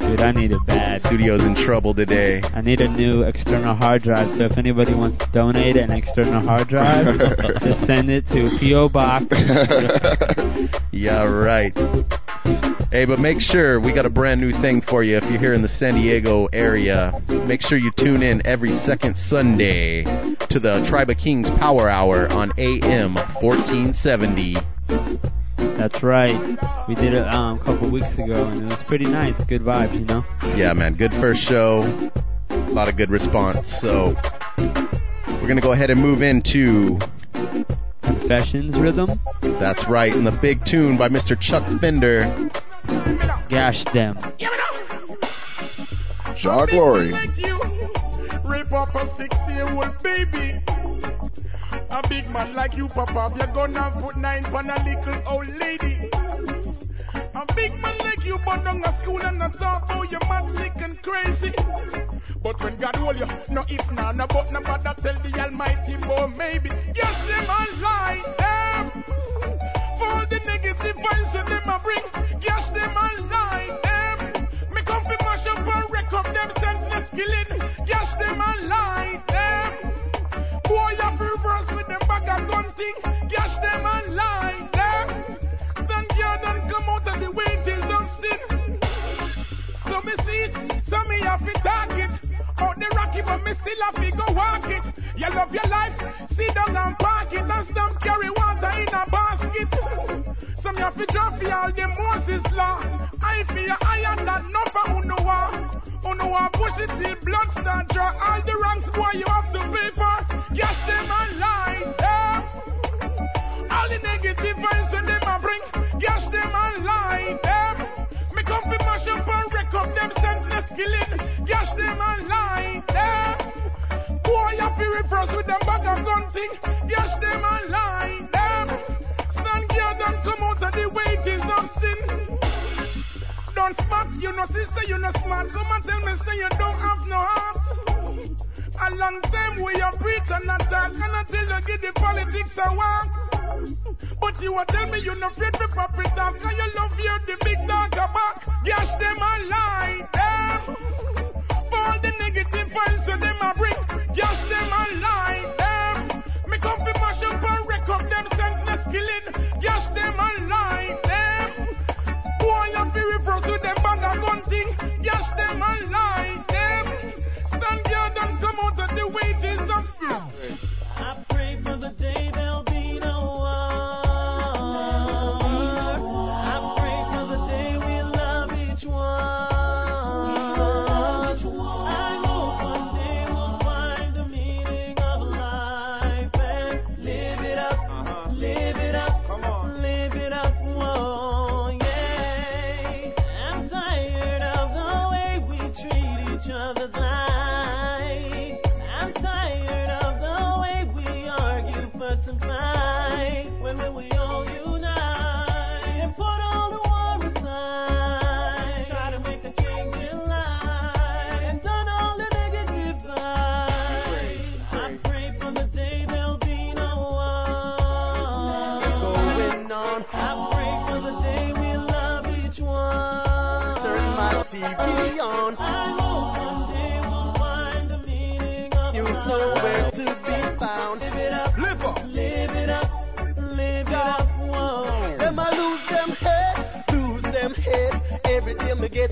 Dude, I need it bad. Studio's in trouble today. I need a new external hard drive, so if anybody wants to donate an external hard drive, just send it to P.O. Box. yeah, right. Hey, but make sure we got a brand new thing for you if you're here in the San Diego area. Make sure you tune in every second Sunday to the Tribe of Kings Power Hour on AM 1470. That's right. We did it um, a couple weeks ago, and it was pretty nice. Good vibes, you know? Yeah, man, good first show. A lot of good response. So we're going to go ahead and move into Confessions rhythm. That's right, and the big tune by Mr. Chuck Fenda. Gash them. Jah Glory. Rape up a six-year-old baby. A big man like you, Papa, you're gonna put nine on a little old lady. A big man like you, but down a school and a talk about oh, your mad sick and crazy. But when God hold you, no if, no, no, but no bother tell the Almighty, boy, maybe. Yes, them a lie, them. For the negative vibes that them a bring, yes, them a lie, them. Me come fi mash up and wreck up them senseless killing, yes, them a lie, them. Boy, you fi reverse with them bag of gun thing, yes, them a lie, them. Stand here and come out of the wages of sin. So me see it, so me have to talk it. Out the rocky, but me still have to go walk it. You love your life, sit down and park it. And stop carry water in a basket. Some have to drop for all the Moses law. I feel iron that number war. Uno war push it till blood start draw. All the ranks boy you have to pay for. Yes, them and lie. Yeah. All the negative vibes when them a bring. Yes, them and lie. Them. Me come fi mash up and wreck up them senseless killing. Yes, them and lie. Them. Boy, you fi reverse with them bag of thing. Yes, them and lie. Them. Stand here and come out of the wages of sin. Don't smart, you know, sister, you know smart. Come and tell me, say you don't have no heart. A long time we are preach and attack, and until you get the politics a walk. But you will tell me you're not afraid puppet talk, and you love hear the big dog back. Gash them a lie, them. For all the negative vibes that them a bring, gash them a lie, them. Me come fi mash up and wreck up them senseless killing, gash them a lie, eh? them. Boy, you fi reverse with them bag of gun thing, gash them a lie, them. Stand guard and come out of the wages of sin. I pray for the day there'll be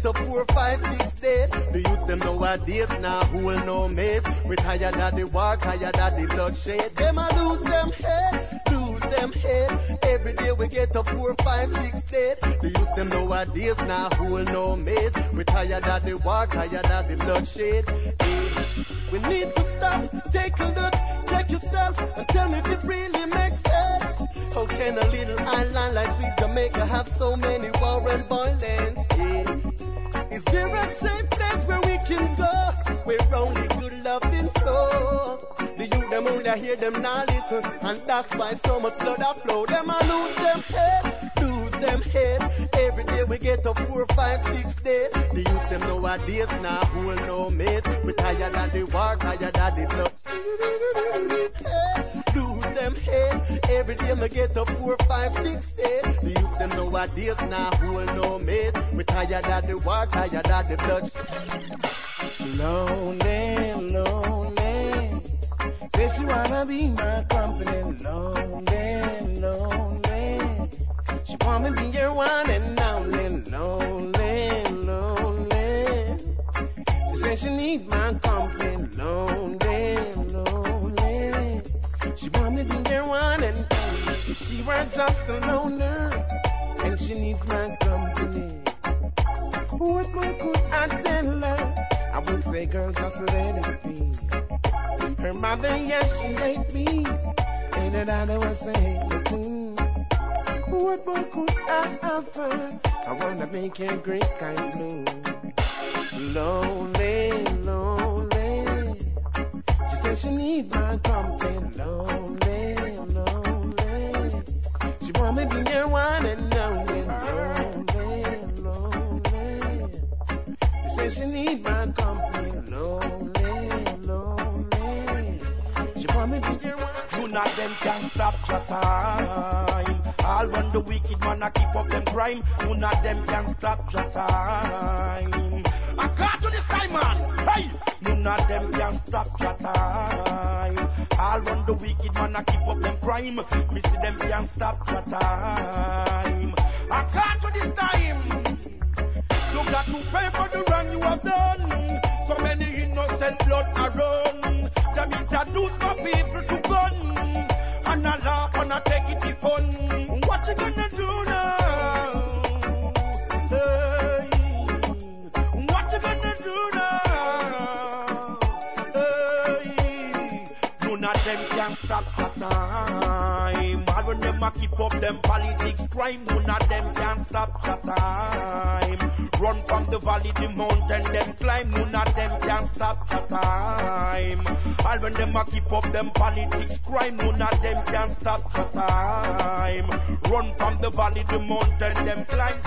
up four, five, six dead. The youth them nowadays now who will know mate. We tired of the war, tired of the bloodshed. Them I lose them head. Lose them head. Every day we get up four, five, six dead. The youth them nowadays now who will know mate. We tired of the war, tired of the bloodshed. We need to stop, take a look, check yourself, and tell me if it really makes sense. How can a little island like Jamaica have so many war and violence? Is there a safe place where we can go, where only good love can flow? The youth them only hear them now listen, and that's why so much blood a flow. Them a lose them head, lose them head. Every day we get up four, five, six dead. The youth them nowadays now who will know mate. We tired of the war, tired of the blood. Hey, head. Every day me get up four, five, six dead. The youth them nowadays now will know mate. We tired of the war, tired of the blood. Lonely, lonely. Say she wanna be my company. Lonely, lonely. She wanna be your one and only. Lonely, lonely. She says she need my company. Lonely. She to be one and only. She were just a loner, and she needs my company. What more could I tell her? I would say, girl, just let it be. Her mother, yes, she made me. Ain't it I was saying? What more could I offer? I wanna make your gray skies blue. Lonely, lonely. Said she need my company. Lonely, lonely. She want me be your one and only. Lonely, lonely. She said she need my company. Lonely, lonely. She want me be your one. None of them can stop your time. All run the wicked man a keep up them crime. None of them can stop your time. I got to this time. Hey, none of them can stop your time. All run the wicked man I keep up them crime. Me see them can stop your time. I got to this time. You got to pay for the run you have done. So many innocent blood are run. Them introduce for people to gun. And I laugh and I take it All when keep up them politics crime, none of them can stop the time. Run from the valley, the mountain, them climb, none of them can stop the time. All when them a keep up them politics crime, none of them can stop the time. Run from the valley, the mountain, them climb.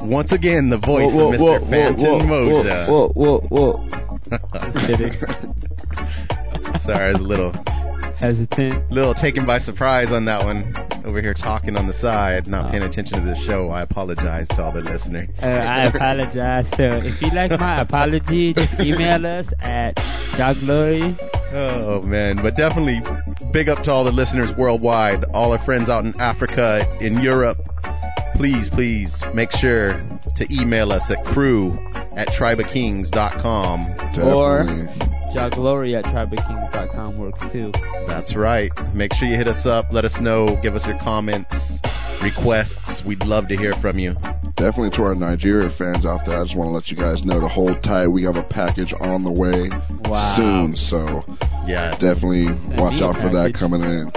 Once again, the voice Whoa, of Mr. whoa, Fantan whoa, Mojah. whoa, whoa, whoa, whoa. Just kidding. Sorry, I was a little hesitant. Little taken by surprise on that one. Over here talking on the side, not paying attention to the show. I apologize to all the listeners. Uh, I apologize. So if you like my apology, just email us at Jah Glory. Oh man, but definitely big up to all the listeners worldwide, all our friends out in Africa, in Europe. Please, please make sure to email us at crew at tribeofkings.com. Or Jahglory at tribekings.com works too. That's right. Make sure you hit us up. Let us know. Give us your comments, requests. We'd love to hear from you. Definitely to our Nigeria fans out there, I just want to let you guys know to hold tight. We have a package on the way Wow. soon, so yeah, definitely watch out for that coming in.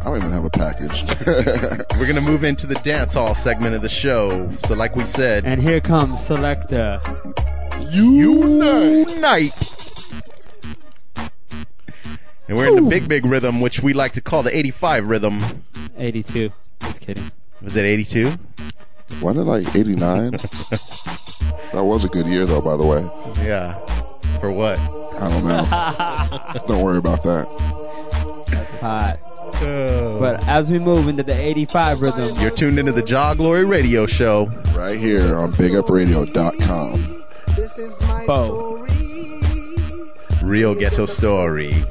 I don't even have a package. We're going to move into the dance hall segment of the show. So, like we said, And here comes Selecta. Unite. And we're in the big, big rhythm, which we like to call the 85 rhythm. 82. Just kidding. Was it 82? Wasn't it like 89? that was a good year, though, by the way. Yeah. For what? I don't know. don't worry about that. That's hot. go. But as we move into the 85 rhythm, You're tuned into the Jah Glory Radio Show. Right here on BigUpRadio.com. This is my Bo. Real ghetto story.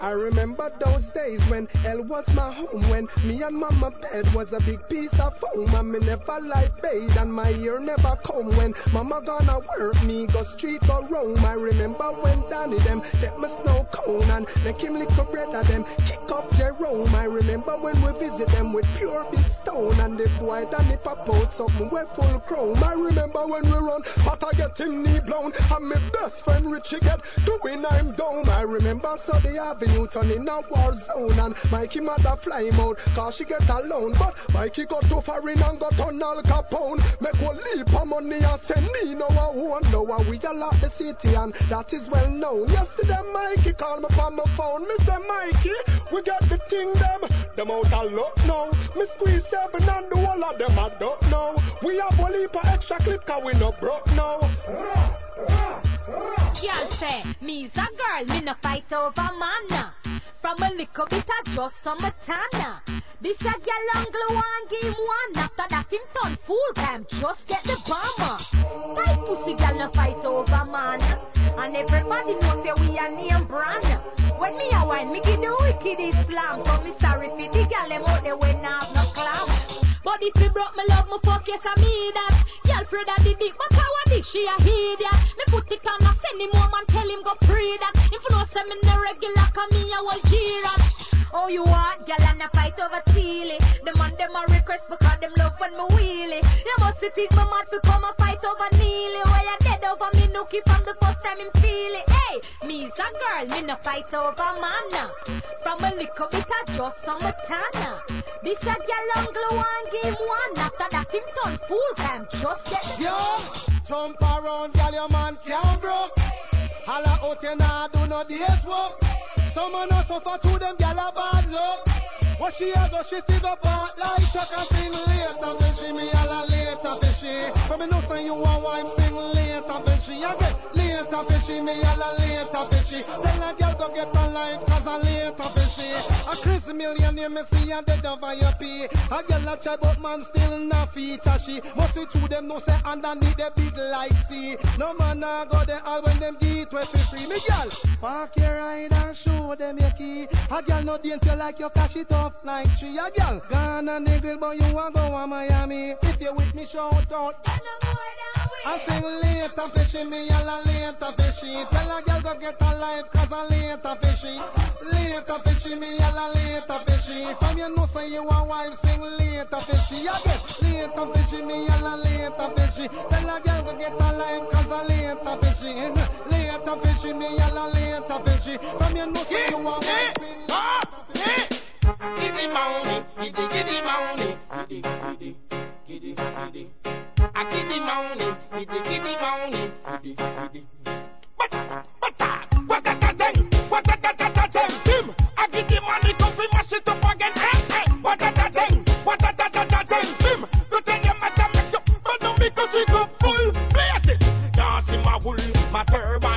I remember those days when hell was my home, when me and mama bed was a big piece of foam, and me never like bathe and my ear never comb. When mama gonna work, me go street go roam. I remember when Danny them take my snow cone and make him lick a bread of them, kick up Jerome. I remember when we visit them with pure big stone and the boy Danny pop out something we full chrome. I remember when we run, but I get him knee blown, and my best friend Richie get doing I'm down. I remember so the avenue turn in a war zone and Mikey mother fly him out cause she get alone. But Mikey got too far in and got on Al Capone. Make one leap of money and send me no one how we all out the city and that is well known. Yesterday Mikey called me from my phone. Me say Mikey, we got the thing them. Them out a lot now. Me squeeze seven and the whole of them I don't know. We have one leap of extra clip cause we no broke now. Y'all say, me's a girl, me no fight over man. From a little bit of just summertime. This a gal angle one game one. After that him turn full time, just get the bomber. Tight pussy gal no fight over man. And everybody know say we a name brand. When me a wine, me give the wicked Islam. So me sorry for the gal them out there when have no clam. But if you broke my love, my fuck, yes, I mean that. Girl, Fred, I did it, but how did she a hear that? Me put it on, I send him home and tell him go pray that. If you know, say me no regular, come me, I will cheer that. Oh, you want, girl, and a fight over Teely. The man, them a request because them love when me wheelie. You must think my mad to come and fight over Neely. Why you dead over me, nookie, from the first time him feel it. Hey, me's a girl, me no fight over man. From a little bit of just summertime. This a gal angle one game one. After that him turn full time. Just get Yo, jump around, gal, your man can't broke. Holla out, you nah do no day's work. Some man a suffer to them, gal a bad luck. What she a go, she figure part like Chuck and sing later, fishy, me a la later, fishy. From me know say you a wife, later, fishy, me all a la later, fishy. Tell a girl to get a life, cause a later, fishy. A Chris millionaire, me see a dead over your pay. A girl a try, but man still not feature she. Must see through them, no say underneath the big light, see. No man a go there all when them get wet for free. Me girl, park your ride and show them your key. A girl no dainty like you cash it off like tree. A girl, gone and niggle, but you a go a Miami. If you with me, shout out. I sing later fishy, me a la later fishy. Tell a girl go get a life, cause a later fishy. Later fishy, me a la later fishy. From you know say you a wife, sing later fishy. Again, later fishy, me a la later fishy. Tell a girl go get a life, cause a later fishy. Later fishy, me a la later fishy. From you know say you a wife, sing Giddy mounty, giddy giddy mounty, giddy giddy giddy giddy. A giddy mounty, giddy giddy mounty, giddy giddy. But but what that that thing? What that that that thing? Him, a giddy money come fi mash it up again. Hey hey, what that that thing? What that that that? Him, go tell your mother make you, but don't make you drink full. Bless. Can't my wool, my turban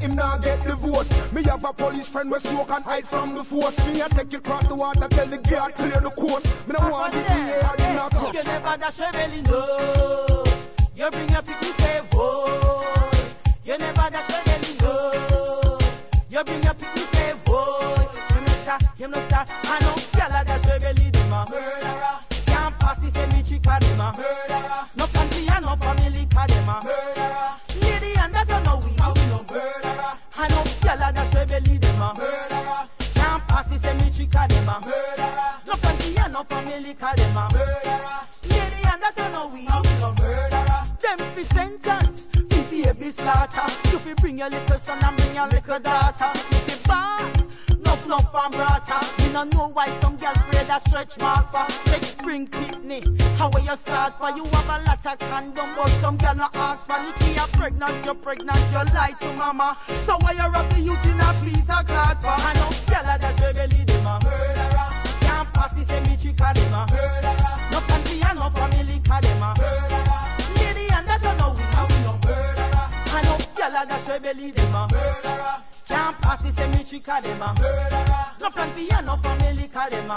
him not get the vote. Me have a police friend where smoke and hide from the force. Me a take it cross the water tell the guard clear the coast. Me no want the DA or the narcos. You never dash a belly, no. You bring your people say, boy. You never dash a belly, no. You bring your no 'cause them a murderer. Lady and that oh, you we, how we no murderer. Them fi sentence, fi baby slaughter. You fi bring your little son and bring your little daughter. You fi bad, nuff nuff and brata. You no know why some girl afraid a stretch mark for. Take spring picnic, how where you start for? You have a lot of condom, but some girl no ask for. If you are pregnant, you're pregnant, you lie to mama. So why you rub the youth in a piece of cloth for? I know the them a murderer. No country and no family a murderer. Lady and that you know we no murderer. I know gyal a dash belly, them murderer. Can't pass the cemetery 'cause murderer. No country and no family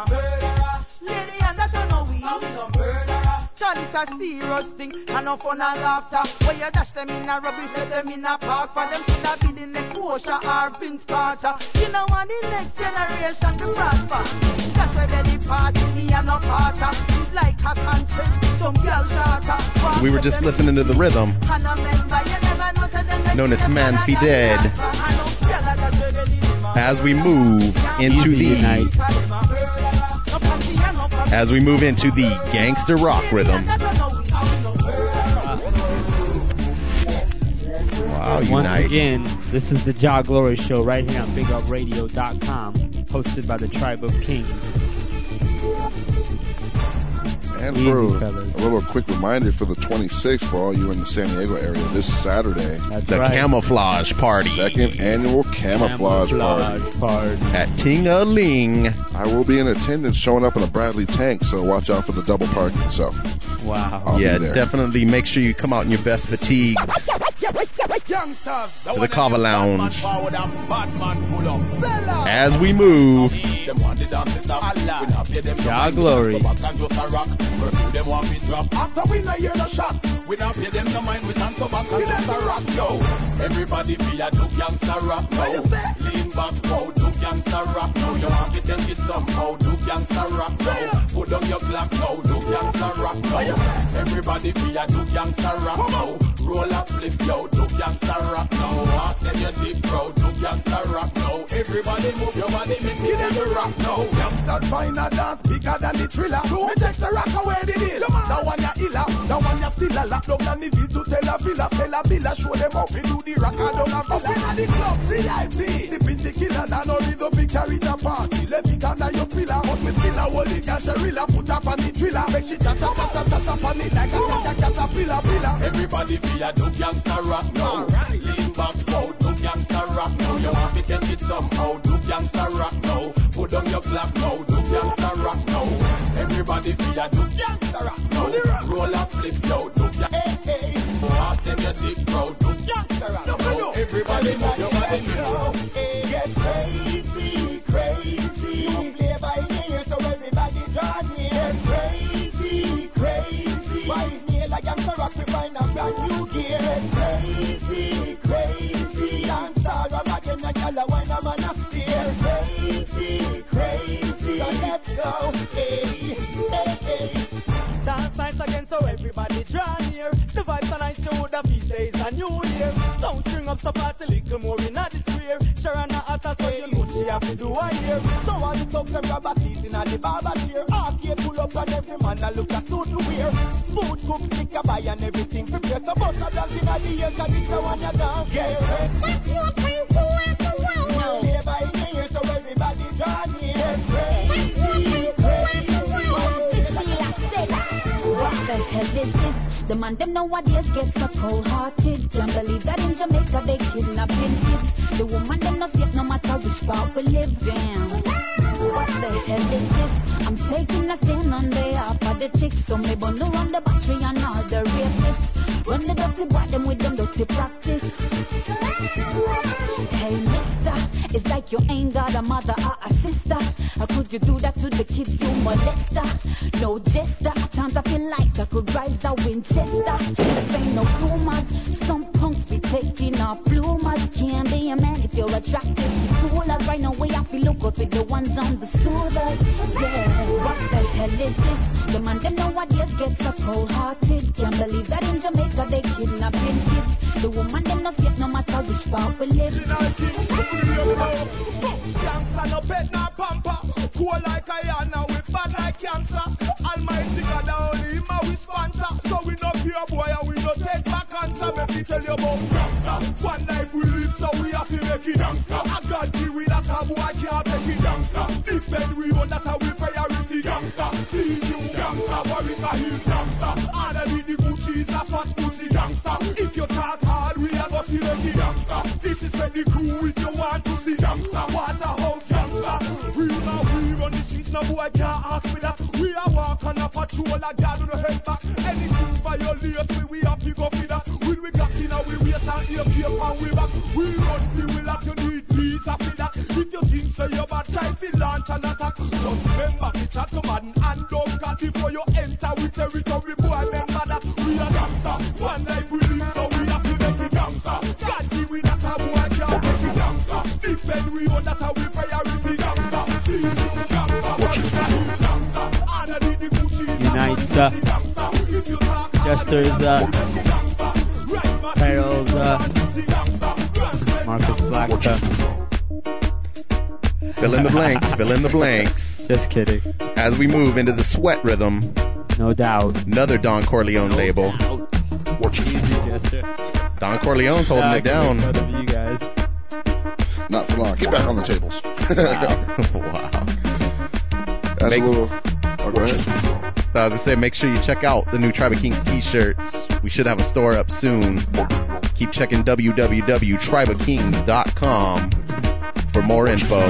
murderer. Lady and that you know we no murderer. Child, it's a serious thing, and no fun and laughter. When you dash them in a rubbish, let them in a park. For them could have be the next Osha or Vince Carter. You know want the next generation to prosper. Dash your belly part, me and no parter. Like a country, some girl charter. We were just listening to the rhythm And a member, you never know, so known as Man Fi Dead as we move into the night as we move into the gangster rock rhythm. Wow, Once unite. again, this is the Jah Glory Show right here on BigUpRadio.com, hosted by the Tribe of Kings. And Easy, for a little quick reminder for the 26th for all you in the San Diego area this Saturday. That's The camouflage party. Second annual camouflage, Camouflage party. At Ting-a-ling. I will be in attendance showing up in a Bradley tank, so watch out for the double parking. So, Wow. I'll yeah, be there. definitely make sure you come out in your best fatigues Youngsters, to the Kava Lounge. forward and bad man pull up. As we move, Them want the dance to stop. We not pay them no Jah mind. glory. Go back and just a rock. Curfew them want me drop. After we no hear no shot. We not pay them no mind. We stand so back and just a rock. Yo, everybody be a do gangsta rock now. Lean back, oh, do gangsta rock now. You want to take it somehow, oh, do gangsta rock now. Put on your black oh, now, do gangsta rock now. Everybody be a do gangsta rock now. Roll up, flip, yo, do gangsta rock now. Walk then you deep crowd, do gangsta rock now. Everybody move your body, make then you rock now. Youngsters find a dance bigger than the thriller. Me take the rock away the deal. That one ya illa, that one ya still a lock down on the beat to tell a villa. Tell a villa, show them how we do the rock down a villa. Up inna the club, VIP. The pinty killer, now no we carry the party. Let me under your pillar, but we still a it cash a rilla. Put up on the thriller, make she cha cha cha cha cha on it like a cha cha pillar. Everybody be a do gangsta rock now. Lean back, now, do gangsta rock now. You want to take it somehow, do gangsta rock now. Put on your black now, do gangsta rock now. Everybody be a do gangsta rock now. Roll a flip, yo, do gangsta Walk in your deep crowd, do gangsta rock now. Everybody gangsta rock we find a brand new gear. Crazy, crazy, dance all a rockin' a gyal a wine a man a steer. Crazy, crazy, so let's go, hey, hey, hey. Dance nice again, so everybody draw near. The vibes are nice, you would have been days a new year. Don't string up, so party little more in a despair. Sharon a hotter, so you know she have to do a year. So all the talk them grab a seat in a the barber chair. Arcade pull up and every man a look a suit to wear. Food cook, liquor buy and everything prepare. So bust a dance in the ear, cause it's the one you dance. Get ready. Play by ear, so everybody draw near. Get ready. What the hell is this? The man them nowadays get so cold-hearted. Can't believe that in Jamaica they kidnapping kids. The woman them not fit no matter which part we live in. What the hell is this? Taking a stand on behalf of the chicks. So me bundle run the battery and all the rapists. Run the dirty boy them with them dirty practice. Hey mister, it's like you ain't got a mother or a sister. How could you do that to the kids you molester? No jester, times I feel like I could rise a Winchester. This ain't no rumors, some punks be taking off bloomers. Can't be a man you're attractive to schoolers. Right now we have to look out with the ones on the schoolers. Yeah, what the hell is this? The man them nowadays get so cold-hearted. Can't believe that in Jamaica they kidnapping kids. The woman them not fit no matter which part we live. Gangsta no pet no pamper Cool like iron now we bad like cancer Almighty God only him a we sponsor So we no fear boy and we no take answer Let me tell you about gangsta. One life we live so we have to make it gangsta. A God give we that a boy can't take it gangsta. Defend we own that a we priority gangsta. See you gangsta worry for him gangsta. All of the Gucci's a fat pussy gangsta. If you talk hard we a go see make it gangsta. This is for the crew if you want to see gangsta. Waterhouse gangsta. We now we run the streets no boy can't ask me that. We a walk on a patrol a guard on the head back. Anything violate we we have to go for waist and ear cape and we back. We run the will like you need peace after that. If you think so you bad try to launch an attack. Just remember to chat to man and don't cut before you enter with territory. Boy remember that. We are gangsta One life we live so we have to make it gangsta God give we that a boy can't make it gangsta Defend we that a we priority See you gangsta what is that gangsta Honor the the Gucci Unites uh, Chester's uh, Harold uh, Marcus Black uh, Fill in the blanks, fill in the blanks. Just kidding. As we move into the sweat rhythm, no doubt. Another Don Corleon label. Easy, Chester. Don Corleon's holding Yeah, it down. of you guys. Not for long. Get back on the tables. wow. That's Make- a little. Oh, Uh, go ahead. I was gonna say, make sure you check out the new Tribe of Kings t-shirts. We should have a store up soon. Keep checking www.tribeofkings.com for more info.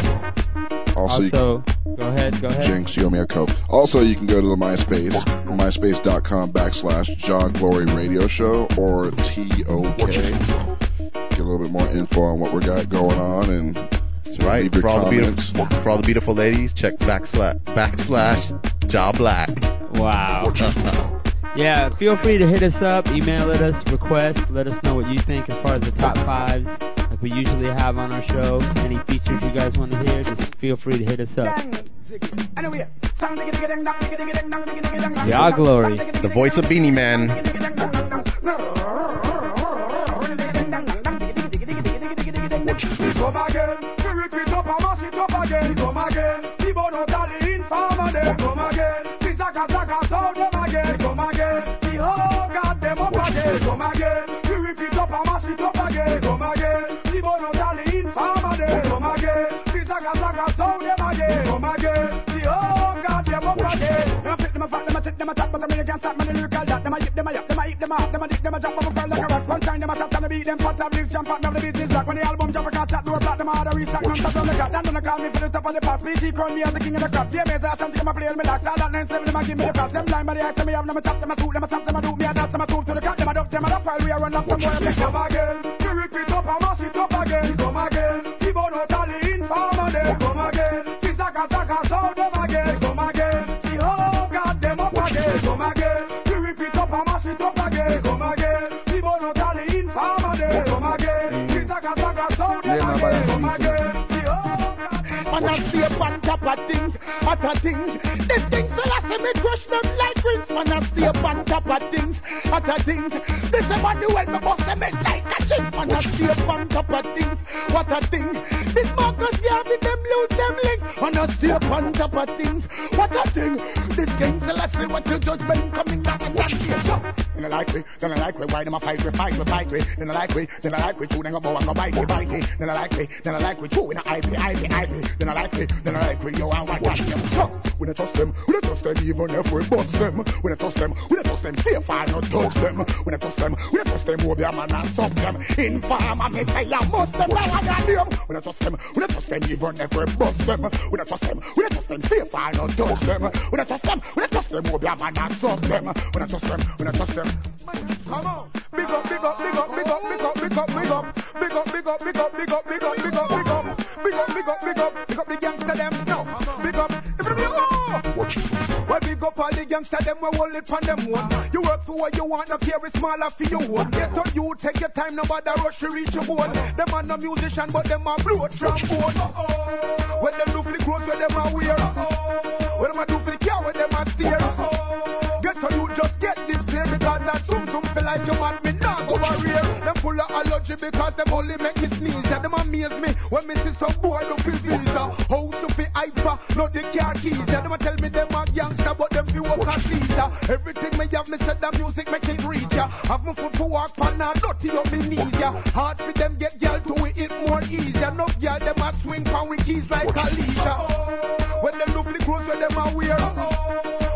Also, you Also, go ahead, go ahead. Jinx, you owe me a coke. Also, you can go to the MySpace, myspace.com backslash Jah Glory Radio Show or TOK. Get a little bit more info on what we got going on and That's right. For all, the beautiful, for all the beautiful ladies, check backslash backslash Jaw Black. Wow. Yeah, feel free to hit us up, email at us, request, let us know what you think as far as the top fives, like we usually have on our show. Any features you guys want to hear, just feel free to hit us up. Yeah, glory. The voice of Beenie Man. Again. The whole god them up again. Come again, Them a fit, them a them a them a tap, but them really can't stop me. The lyrical that them a yip, them a yap, them a them a hop, them a dick, them a jump, them a curl like a rock. One time them a shot and the beat, them fat, them jump them the beat is black. When the album jump, I can't chat, do a them a hard a restock, stop on the. Then them a call me for the top of the pop. BT crown me as the king of the crop. Yeah, mate, I shan't them a play on me locks. All that nine seven, them a give me the props. Them blind by the eyes, them a have, them a chop, them a shoot, them a tap, them a do me a dance, them a toot to the them a duck, them a duck, while we a run up some more. Come again, we repeat up and mash it up again. Come again, T-Bone tally informer them. Come again, the zaka zaka sound them again. Come them up. Come again, we repeat up and mash it up again. Come again, T-Bone tally informer them. Come again, the zaka zaka sound them again. Come again, the whole god Man a stay on top of things, hotter things. This thing still I see me crush them like Prince Man I stay up on top of things, hotter things. This is what the well me bust them head like a chink Man I stay up on top of things, hotter things. This Marcus Garvey them lose them link. Man I stay up on top of things, what a thing. This king I see what your judgment coming down and down here. Then I like we, then I like we, why them a fight we, fight we, fight we. Then I like we, then I like we, chew them go bow and go bite we, bite. Then I like we, then I like we, chew in a IP, IP, IP. Then I like we, then I like we, yo, I want that them. So, we don't trust them, we don't trust them even if we bust them. We don't trust them, we don't trust them, safe I not touch them. We don't trust them, we don't trust them, who be a man and stop them. Inform and me say, I must them, now I got them. We don't trust them, we don't trust them even if we bust them. We don't trust them, we don't trust them, safe I not touch them. We don't trust them, we don't trust them, who be a man and stop them. We don't trust them, we don't trust them. Come on. Big up, big up, big up, big up, big up, big up, big up. Big up, big up, big up, big up, big up, big up, big up. Big up, big up, big up, big up the gangster them. No. Big up. If Well, big up all the gangster them, we hold it from them one. You work for what you want, no care it's smaller for you one. Get on you, take your time, nobody rush to reach your goal. Them are no musician, but them are blow trombone. When them do for the clothes, when them are wear. When them a do for the car, when them a steer. Get on you, just get this clear because that zoom zoom like you mad me now go barrier. Them full of allergy because them only make me sneeze. Yeah, them amaze me when me see some boy look feel visa. How to be hyper, not the car keys. Yeah, them a tell me them a gangster, but them feel work as Caesar. Everything me have, me said the music make it reach ya. Have my foot for walk, pan now, dirty up me knees ya. Hard for them get girl to it more easier. No girl them a swing pan with keys like Alicia. When them do the clothes, when them a wear.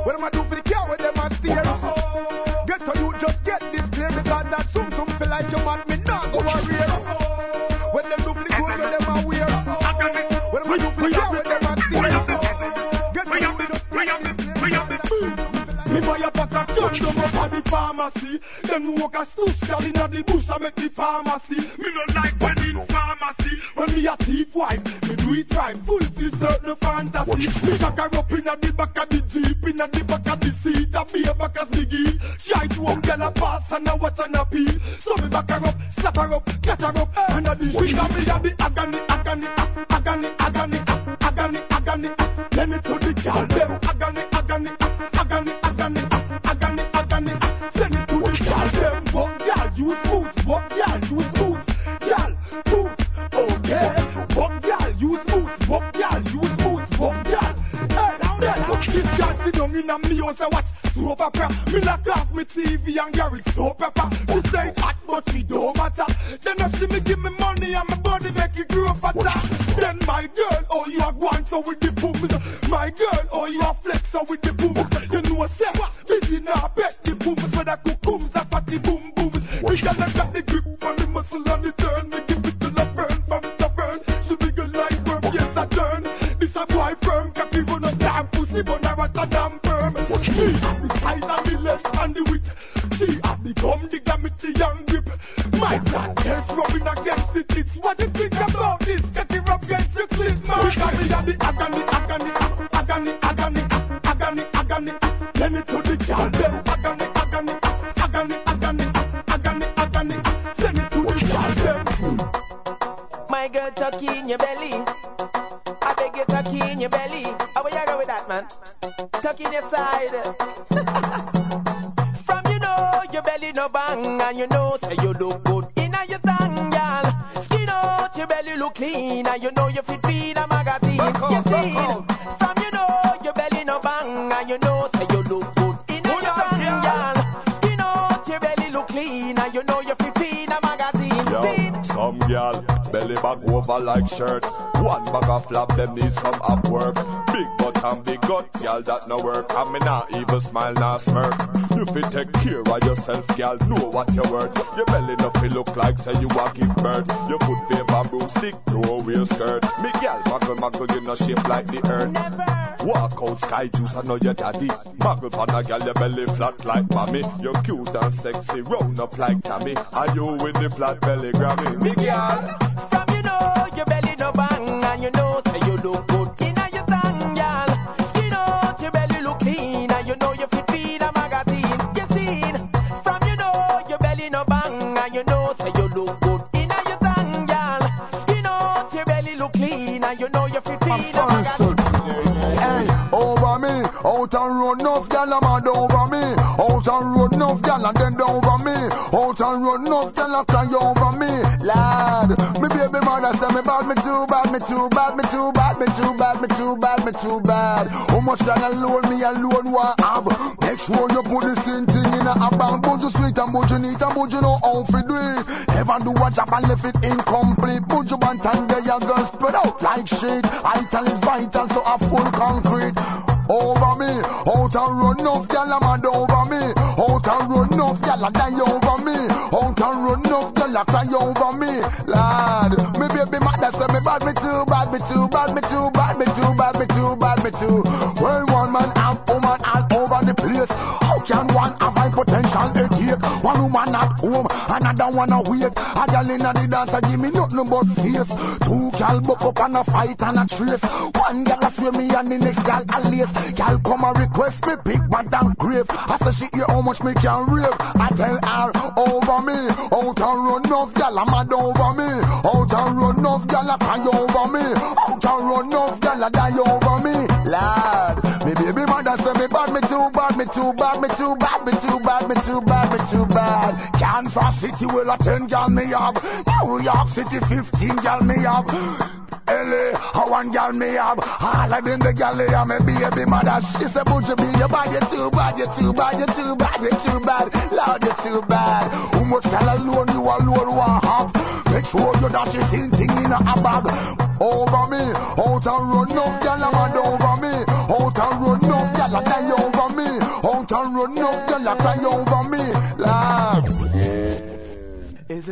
When them a do When them a do for the car, when them a steer. Get to you, get. Me buy a pack of touch them up at the pharmacy. Them walk a girl inna the bush and make the pharmacy. Me no like when in pharmacy. When me a thief wife, me do it right, fulfill certain fantasy. Me cock her up inna the back of the jeep, inna the back of the seat, a back as biggie. Shite one girl a pass and a watch and a. So me back her up, slap her up, catch her up, and a the shit a me a the agony, agony, agony, agony, agony, girl use boots, but girl use boots, girl boots, okay. But girl use boots, but girl use boots, but girl. Hey, hey, this girl sit down in a me house and watch soap opera. Me lock off me TV and Gary soap opera. She say hot, but she don't matter. Then I see me give me money and my body make it grow fatter. Then my girl, oh you are going so with the booms. My girl, oh you are flexer with the booms. You know say busy now, bet booms. We gotta the grip on the muscle and the turn. Me it till I burn from burn. She a like worm, yes I turn. This a boy firm, cocky up damn pussy, but I want a damn firm. She have the size and the length and the width. She have become the gravity and grip. My blood just rubbing against the tits. What you about this? Get it up against the clip, man. Got the agony, agony, agony, agony, agony, agony. Let me to My girl, tucky in your belly. I beg you, tucky in your belly. How will you go with that, man? Tuck in your side. From you know your belly no bang, and you know say you look good in a your thang, girl. Skin out your belly look clean, and you know you fit feed a magazine. You see? From you know your belly no bang, and you know say you look good in a your thang, girl. Skin out your belly look clean, and you know you fit feed a magazine. Yo, some girl belly back over like shirt. One bag of flap, them need some up work. Big butt and big gut, girl that no work. And me not even smile, not smirk. If You take care of yourself, girl. Know what you're worth. Your belly no feel look like say you walk give birth. You put favor broomstick to a real skirt. Me girl, muggle muggle, you no shape like the earth. Walk out sky juice, I know your daddy. Muggle pan a girl, your belly flat like mommy. You're cute and sexy, round up like Tammy. Are you with the flat belly Grammy? Me girl. From you know your belly no bang, and you know say you look good in a your thang, girl. Skin out your belly look clean, and you know you fit feed a magazine. You seen? From you know your belly no bang, and you know say you look good in a your thang, girl. Skin out your belly look clean, and you know you fit feed a magazine. Out on road, enough gal enough gal a bend over me. Out and run off the man over me. Ot on road, enough gal a cry over me. Me baby mother say me bad, me too bad, me too bad, me too bad, me too bad, me too bad, me too bad. How much gal alone me alone want have? Make sure you put the same thing in a bag. But you sweet and but you neat and but you know how to do it. Never do a job and left it incomplete. Put your band and there you go spread out like shit. Vital is vital, home, another one awake. A gal inna the dance give me nothing but face. Two gal buck up and a fight and a trace. One gal a swear me and the next gal a lace. Gal come a request me big bad and grave. I say she hear how much me can rave. I tell her Kansas City will a ten gal me have. New York City fifteen gal me have. LA, how one gal me have. All of them the gal they are me baby mother. She "Would you be your bad? You too bad, you too bad, you too bad, you too bad, Lord, you too bad." How much gal alone you alone want have? Make sure you dash it in thing in a bag. Over me, out and run enough gal mad over me. Out and run enough gal a die over me. Out and run enough gal a cry over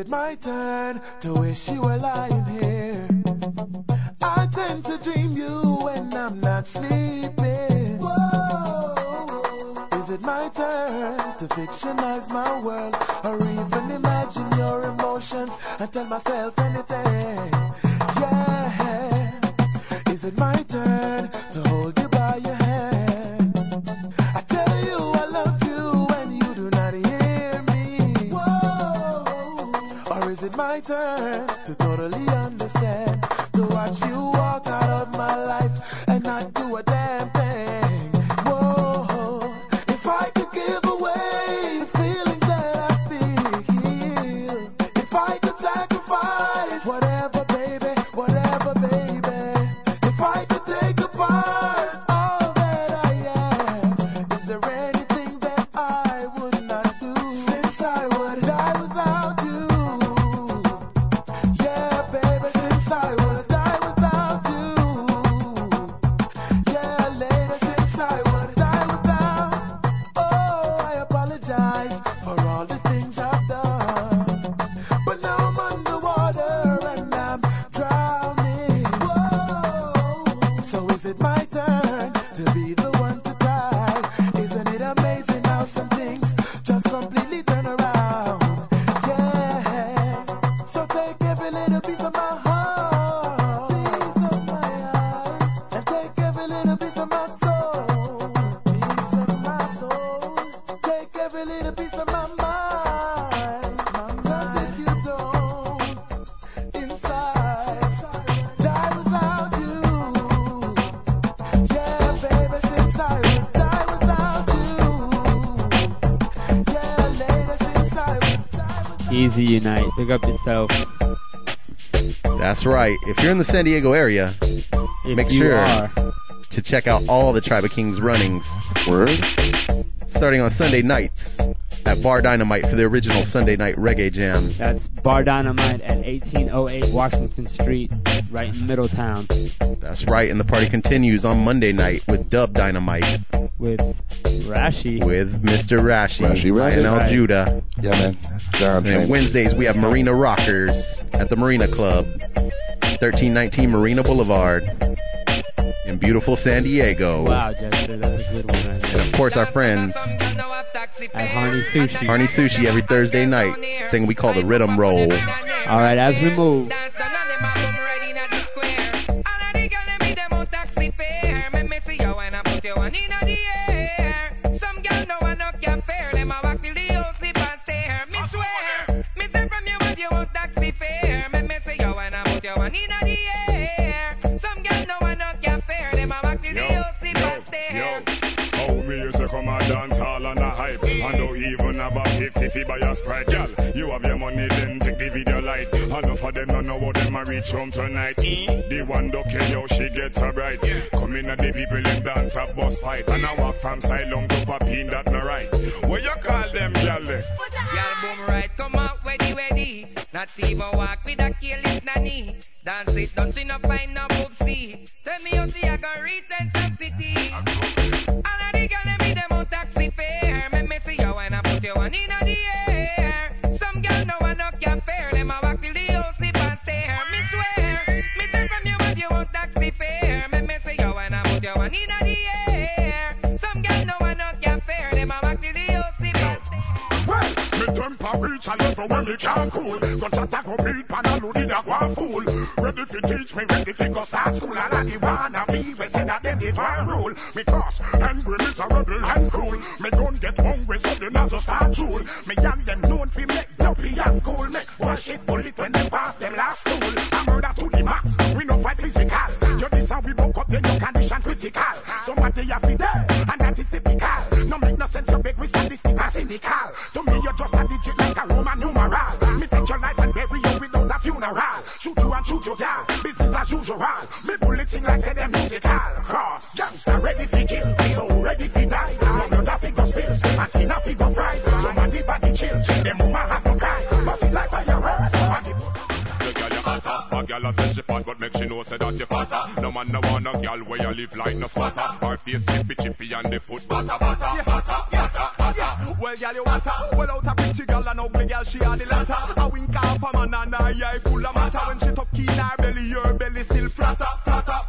it my turn to wish you were lying here? I tend to dream you when I'm not sleeping. Is it my turn to fictionize my world or even imagine your emotions and tell myself anything? Is in the San Diego area, make sure are. to check out all the Tribe of Kings runnings. Word. Starting on Sunday nights at Bar Dynamite for the original Sunday night reggae jam. That's Bar Dynamite at 1808 Washington Street, right in Middletown. That's right, and the party continues on Monday night with Dub Dynamite with Rashi. with Mr. Rashi, Rashi Rashi. Lionel Right. Judah. Yeah, man. John And Wednesdays we have Marina Rockers at the Marina Club, 1319 Marina Boulevard in beautiful San Diego. Wow, Jester, a good one. And of course our friends At Harney Sushi. Harney Sushi every Thursday night, thing we call the Rhythm Roll. All right, as we move. Fi buy a Sprite, gal. You have your money, then take the video light. Enough of them don't know what them a reach home tonight. The one don't care how she gets so bright. Come in at the people in dance a boss fight. And I walk from silent to Papine, that no right. What you call them, gal? Girl, boom right, come out, ready, ready. Not even walk with a careless nanny. Dance it, don't see no find no boobsy. Tell me how see I can reach and city. I the. Some girl no one no can fare. Them a walk till the sleep and stare. Me me tell from you if you want taxi fare. Me me see you I put you one in the air. Some girl no one no can fare. Them a walk till the whole sleep and stare. Well, me temper reach a level where me can't cool. Gun shot a go beat pan a load in a fool. Ready fi teach me, ready fi go start school. All of the wanna say that them divine rule. Me cross angry, miserable and cruel. So the nozzle start drool. Me young them known fi make dopey and cool. Make worship bullet when they pass them last stool. I murder to the max, we no fight physical. You this how we woke up, then your condition critical. Somebody have be there, and that is typical. No make no sense, you beg we sadistic and cynical. To me, you're just a digit like a Roman numeral. Me take your life and bury you without a funeral. Shoot you and shoot your gal, business as usual. Me bullet sing like say them musical. Cross, gangster ready for kill, so ready for die. No blood fi go spill, and skin a go fry. Somebody body chill, them woman have to cry. It like fireworks, and it The girl you hotter, a girl a say she fat, but make she know say that you fatter. No man no want a girl where you live like no squatter. Her face chippy chippy and the foot butter butter butter butter butter. Well, girl, you her. Well, out a pretty girl and ugly girl, she are the latter. A wink off a man and her eye full of matter. When she tuck in her belly, your belly still flatter, flatter,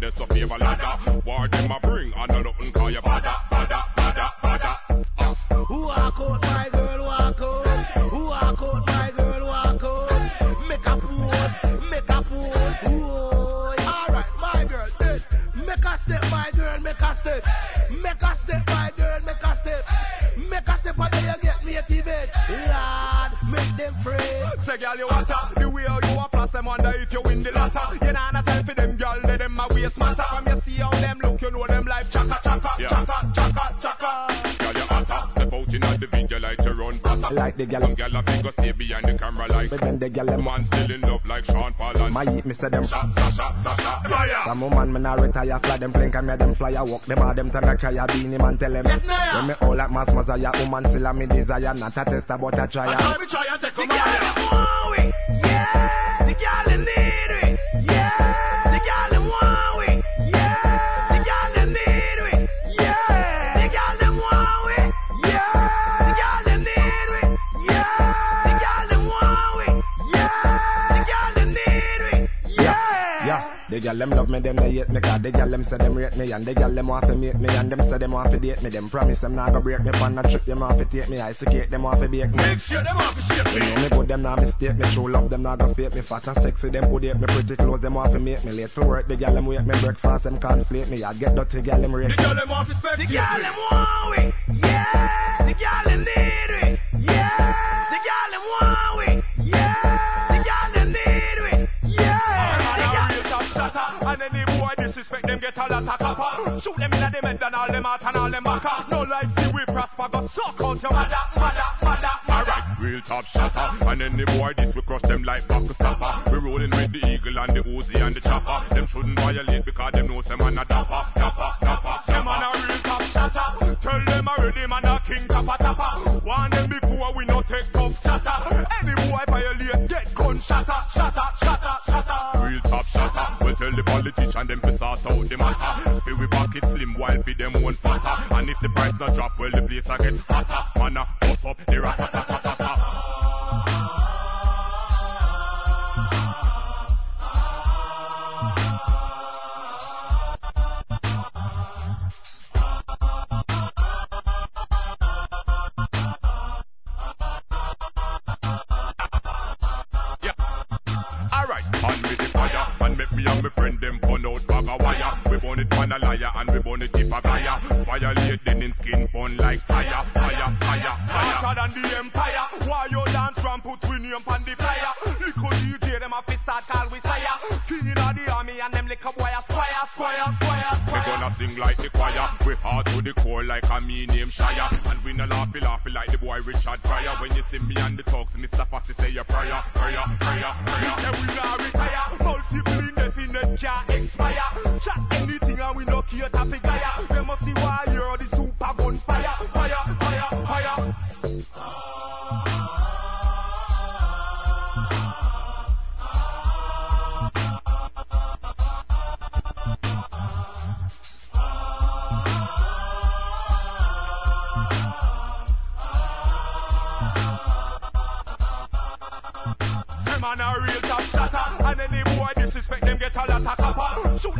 them so favor ladder. War them a bring, and no nothing call you bada bada bada bada. Walk out, my girl, walk out. Walk out, my girl, walk out. Make a pose, make a pose. Whoa. Alright, my girl, this. Make a step, my girl, make a step. Make a step, my girl, make a step. Make a step, and then you get motivated. Lord, make them free. Say, girl, you want her. The way you a plus them wonder if you win the lotto. You know, they them matter. From you see how them look, you know them like chaka, chaka, Yeah. chaka, chaka, chaka. Girl you hotter. Step out in the video like to run butter. Like the gal- Some girl a big go stay behind the camera like. But then the gal them- Man still in love like Sean Paul and. My eat me say them Shot, shot, shot, shot, shot. Fire. Some woman me nah retire fly them plane can me them fly a walk them all them turn a cry a Beenie Man tell them Yes, ma'am. When me all like mass Messiah woman still a me desire not a tester but a I trial try me try and take The them the gal them love me, them they hate me Cause the gal them say them rate me And the gal them want to make me And them say them want to date me Them promise them not go break me Pan a trip them want to take me I secret them want to bake me Make sure them off the shape You me. know me good, them not mistake me. True love, them not go fake me. Fat and sexy, them good me. Pretty clothes, them want to make me late for work. The gal them wake me breakfast, them can't flake me. I get dirty, gal them rate The girl them off the spec. The girl them want we, yeah. The girl them need get a lot of copper. Shoot them in the head and all them out and all them back. No like see we prosper Go suck out your mother, mother, mother, mother Real top shatter. And any boy this we crush them like back stopper. We rolling with the eagle and the Uzi and the chopper. Them shouldn't violate because them know some man a dapper, dapper, dapper, Them man a real top shatter. Tell them already man a king tapper tapper Want them before we no take tough chatter Any boy violate get gun shatter, shatter, shatter, shatter. Real top shatter. We tell the politician them out. Fi we pocket slim while fi them own fatter. And if the price not drop, well the place I get hotter. Man a bust up the rat it on a liar and we burn it if a fire. Violate then in skin burn like fire, fire, fire, Hotter fire. than the empire Why you dance from put we name on the flyer Little DJ them a fi start call we sire King in the army and them little boy a squire, squire, squire, We gonna sing like the choir. We hard to the core like a me name Shire. And we no laughy laughy like the boy Richard Pryor. When you see me and the talks, Mr. Fossey say your prayer, prayer, prayer, prayer. Yeah, we not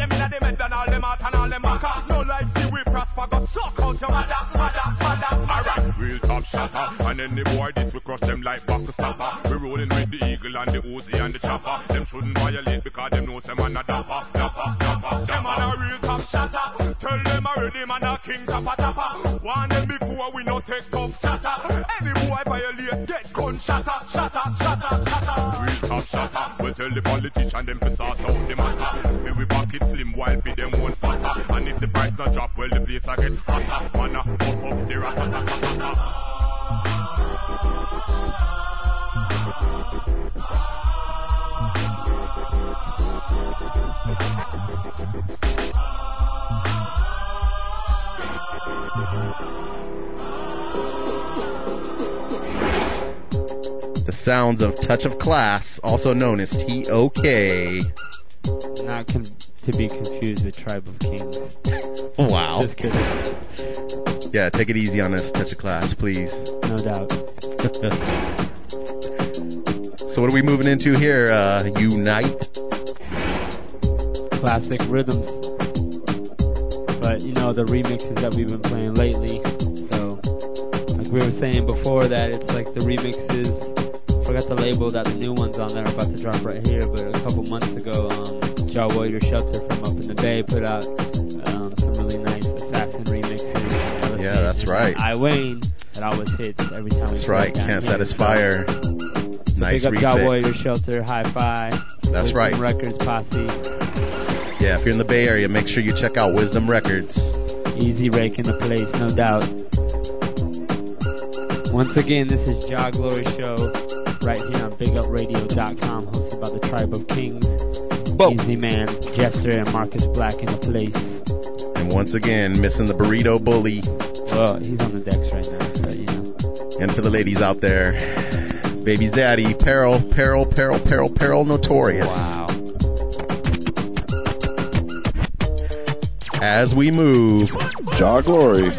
them in the head and all them out and all them back. Up. No life see we prosper Go suck out your mother, mother, mother, mother Real top shatter And any boy this we crush them like buckle stopper We rolling with the eagle and the Uzi and the chopper. Them shouldn't violate because them know them man a dapper, dapper, dapper Them on a real top shatter Tell them already man a king tapper tapper Warn them before we no take tough chatter Any boy violate get gun shatter, shatter, shatter, shatter Top shatter We tell the politician them to sort out the matter. Fi we pocket slim while fi them own fatter. And if the price not drop well the place I get hotter. Man a bust up the rat The sounds of Touch of Class, also known as TOK. Not con- to be confused with Tribe of Kings. Wow. Just kidding. Yeah, take it easy on us, Touch of Class, please. No doubt. so what are we moving into here? Uh, Unite. Classic rhythms. But you know the remixes that we've been playing lately. So, like we were saying before, that it's like the remixes. Forgot the label that the new ones on there are about to drop right here. But a couple months ago, um, Jah Warrior Shelter from up in the Bay put out um, some really nice assassin remixes. Yeah, that's right. I Wayne that always hits every time. That's right. Can't here. satisfy her. Nice Big up Jah. Warrior Shelter, Hi Fi. That's Wisdom right. Records Posse. Yeah, if you're in the Bay Area, make sure you check out Wisdom Records. Easy rake in the place, no doubt. Once again, this is Jah Glory Show right here on BigUpRadio.com, hosted by the Tribe of Kings. Easy Man, Jester, and Marcus Black in the place. And once again, missing the burrito bully. Well, he's on the decks right now, so you know. And for the ladies out there, baby's daddy, Peril, Peril, Peril, Peril, Peril, notorious. Wow. As we move, Jah Glory.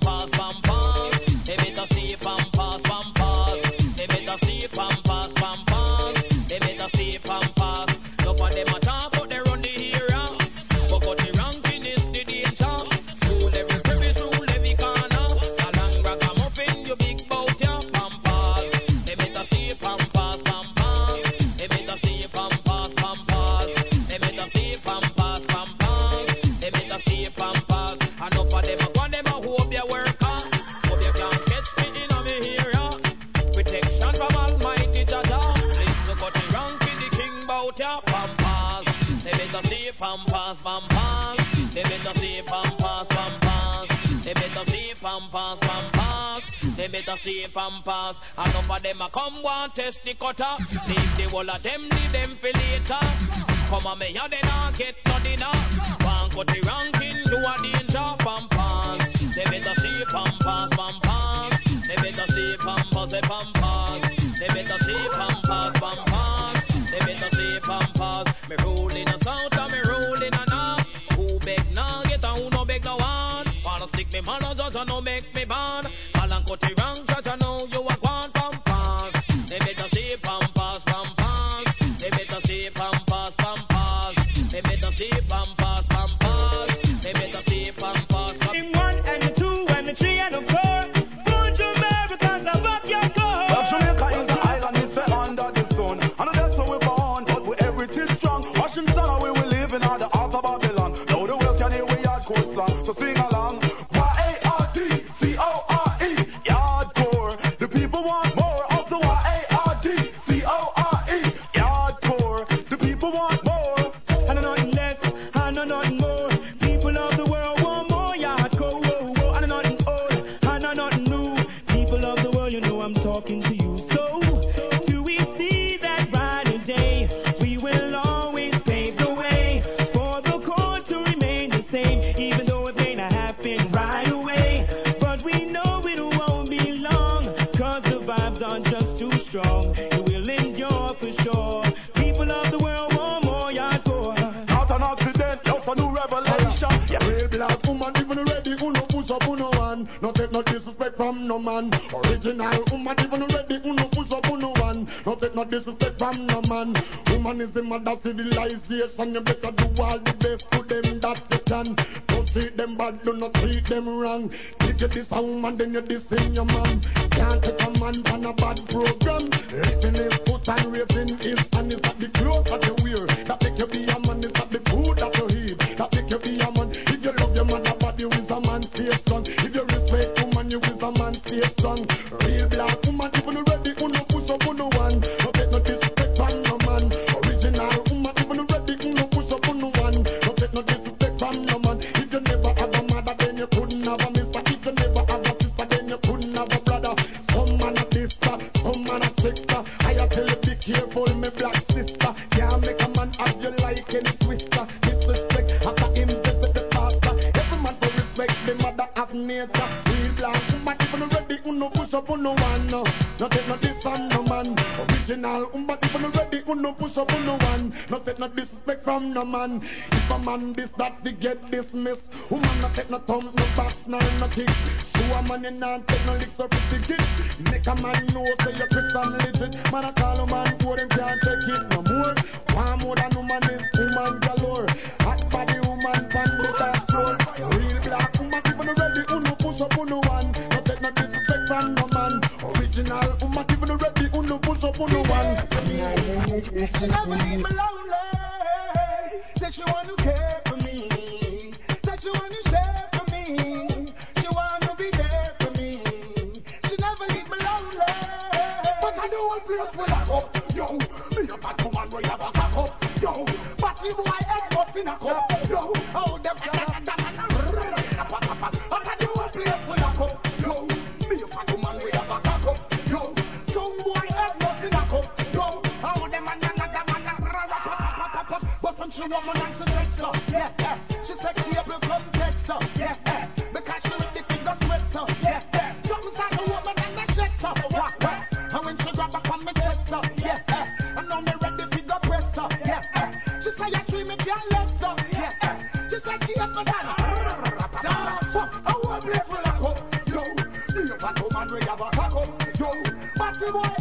Pampas. gutter. Leave the wall of them one. No take no disrespect from no man. If a man this, that they get dismissed. Woman no take no thumb, no bass, no no kick. So a man in and take no licks of the ticket. Make a man know say you're Christian legit. Man a call a man poor, them can't take it no more. One more than woman is woman galore. Hot body woman, pan butter floor. Real black woman, people ready, uno push up, uno for no one. She never leave me lonely. Said she want to care for me. Said she want to share for me. She want to be there for me. She never leave me lonely. But I know one place where I go. Yo, me a bad woman where a back up. Yo, but even I ain't got finna a. Yo. woman and she sex up, Yeah, yeah. She said cable come text her. Yeah, yeah. Because she with the figure sweat her. Yeah, yeah. Drop inside the woman and I shake her. Wah, wah. And when she grab up on me chest up, Yeah, yeah. And now me ready figure press up, Yeah, yeah. She say I dream if you left her. Yeah, yeah. She said cable down. Dance up. I want bless will I come. Yo, the woman we have a cock up. Yo, but the boy.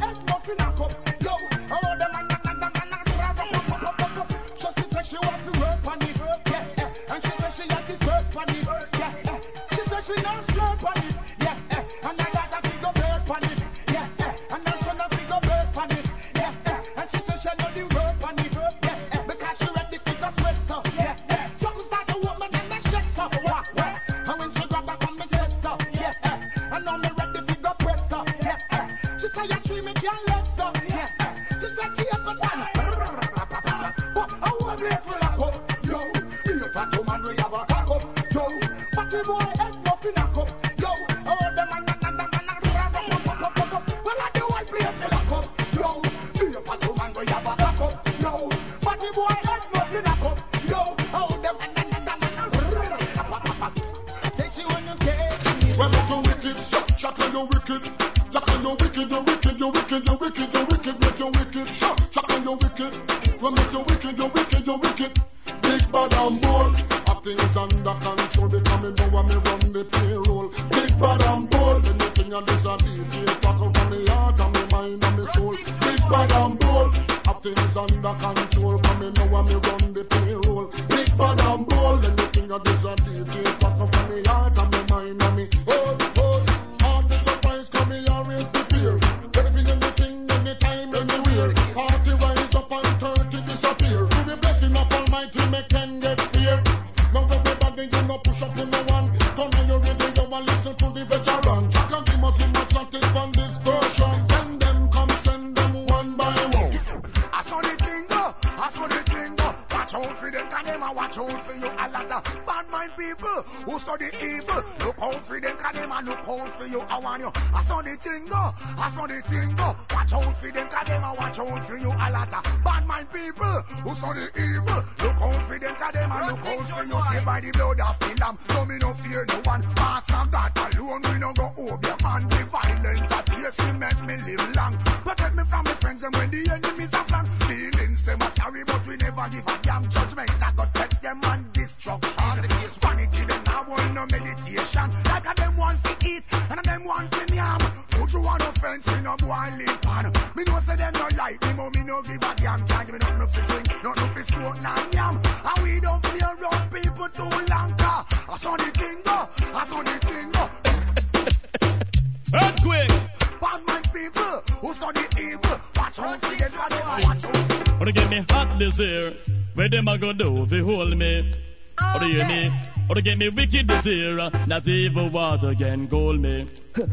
Friends and when the enemies hot? Where them a go do if hold me? Or do you me? Or to get me wicked this year? Not evil water can cool me.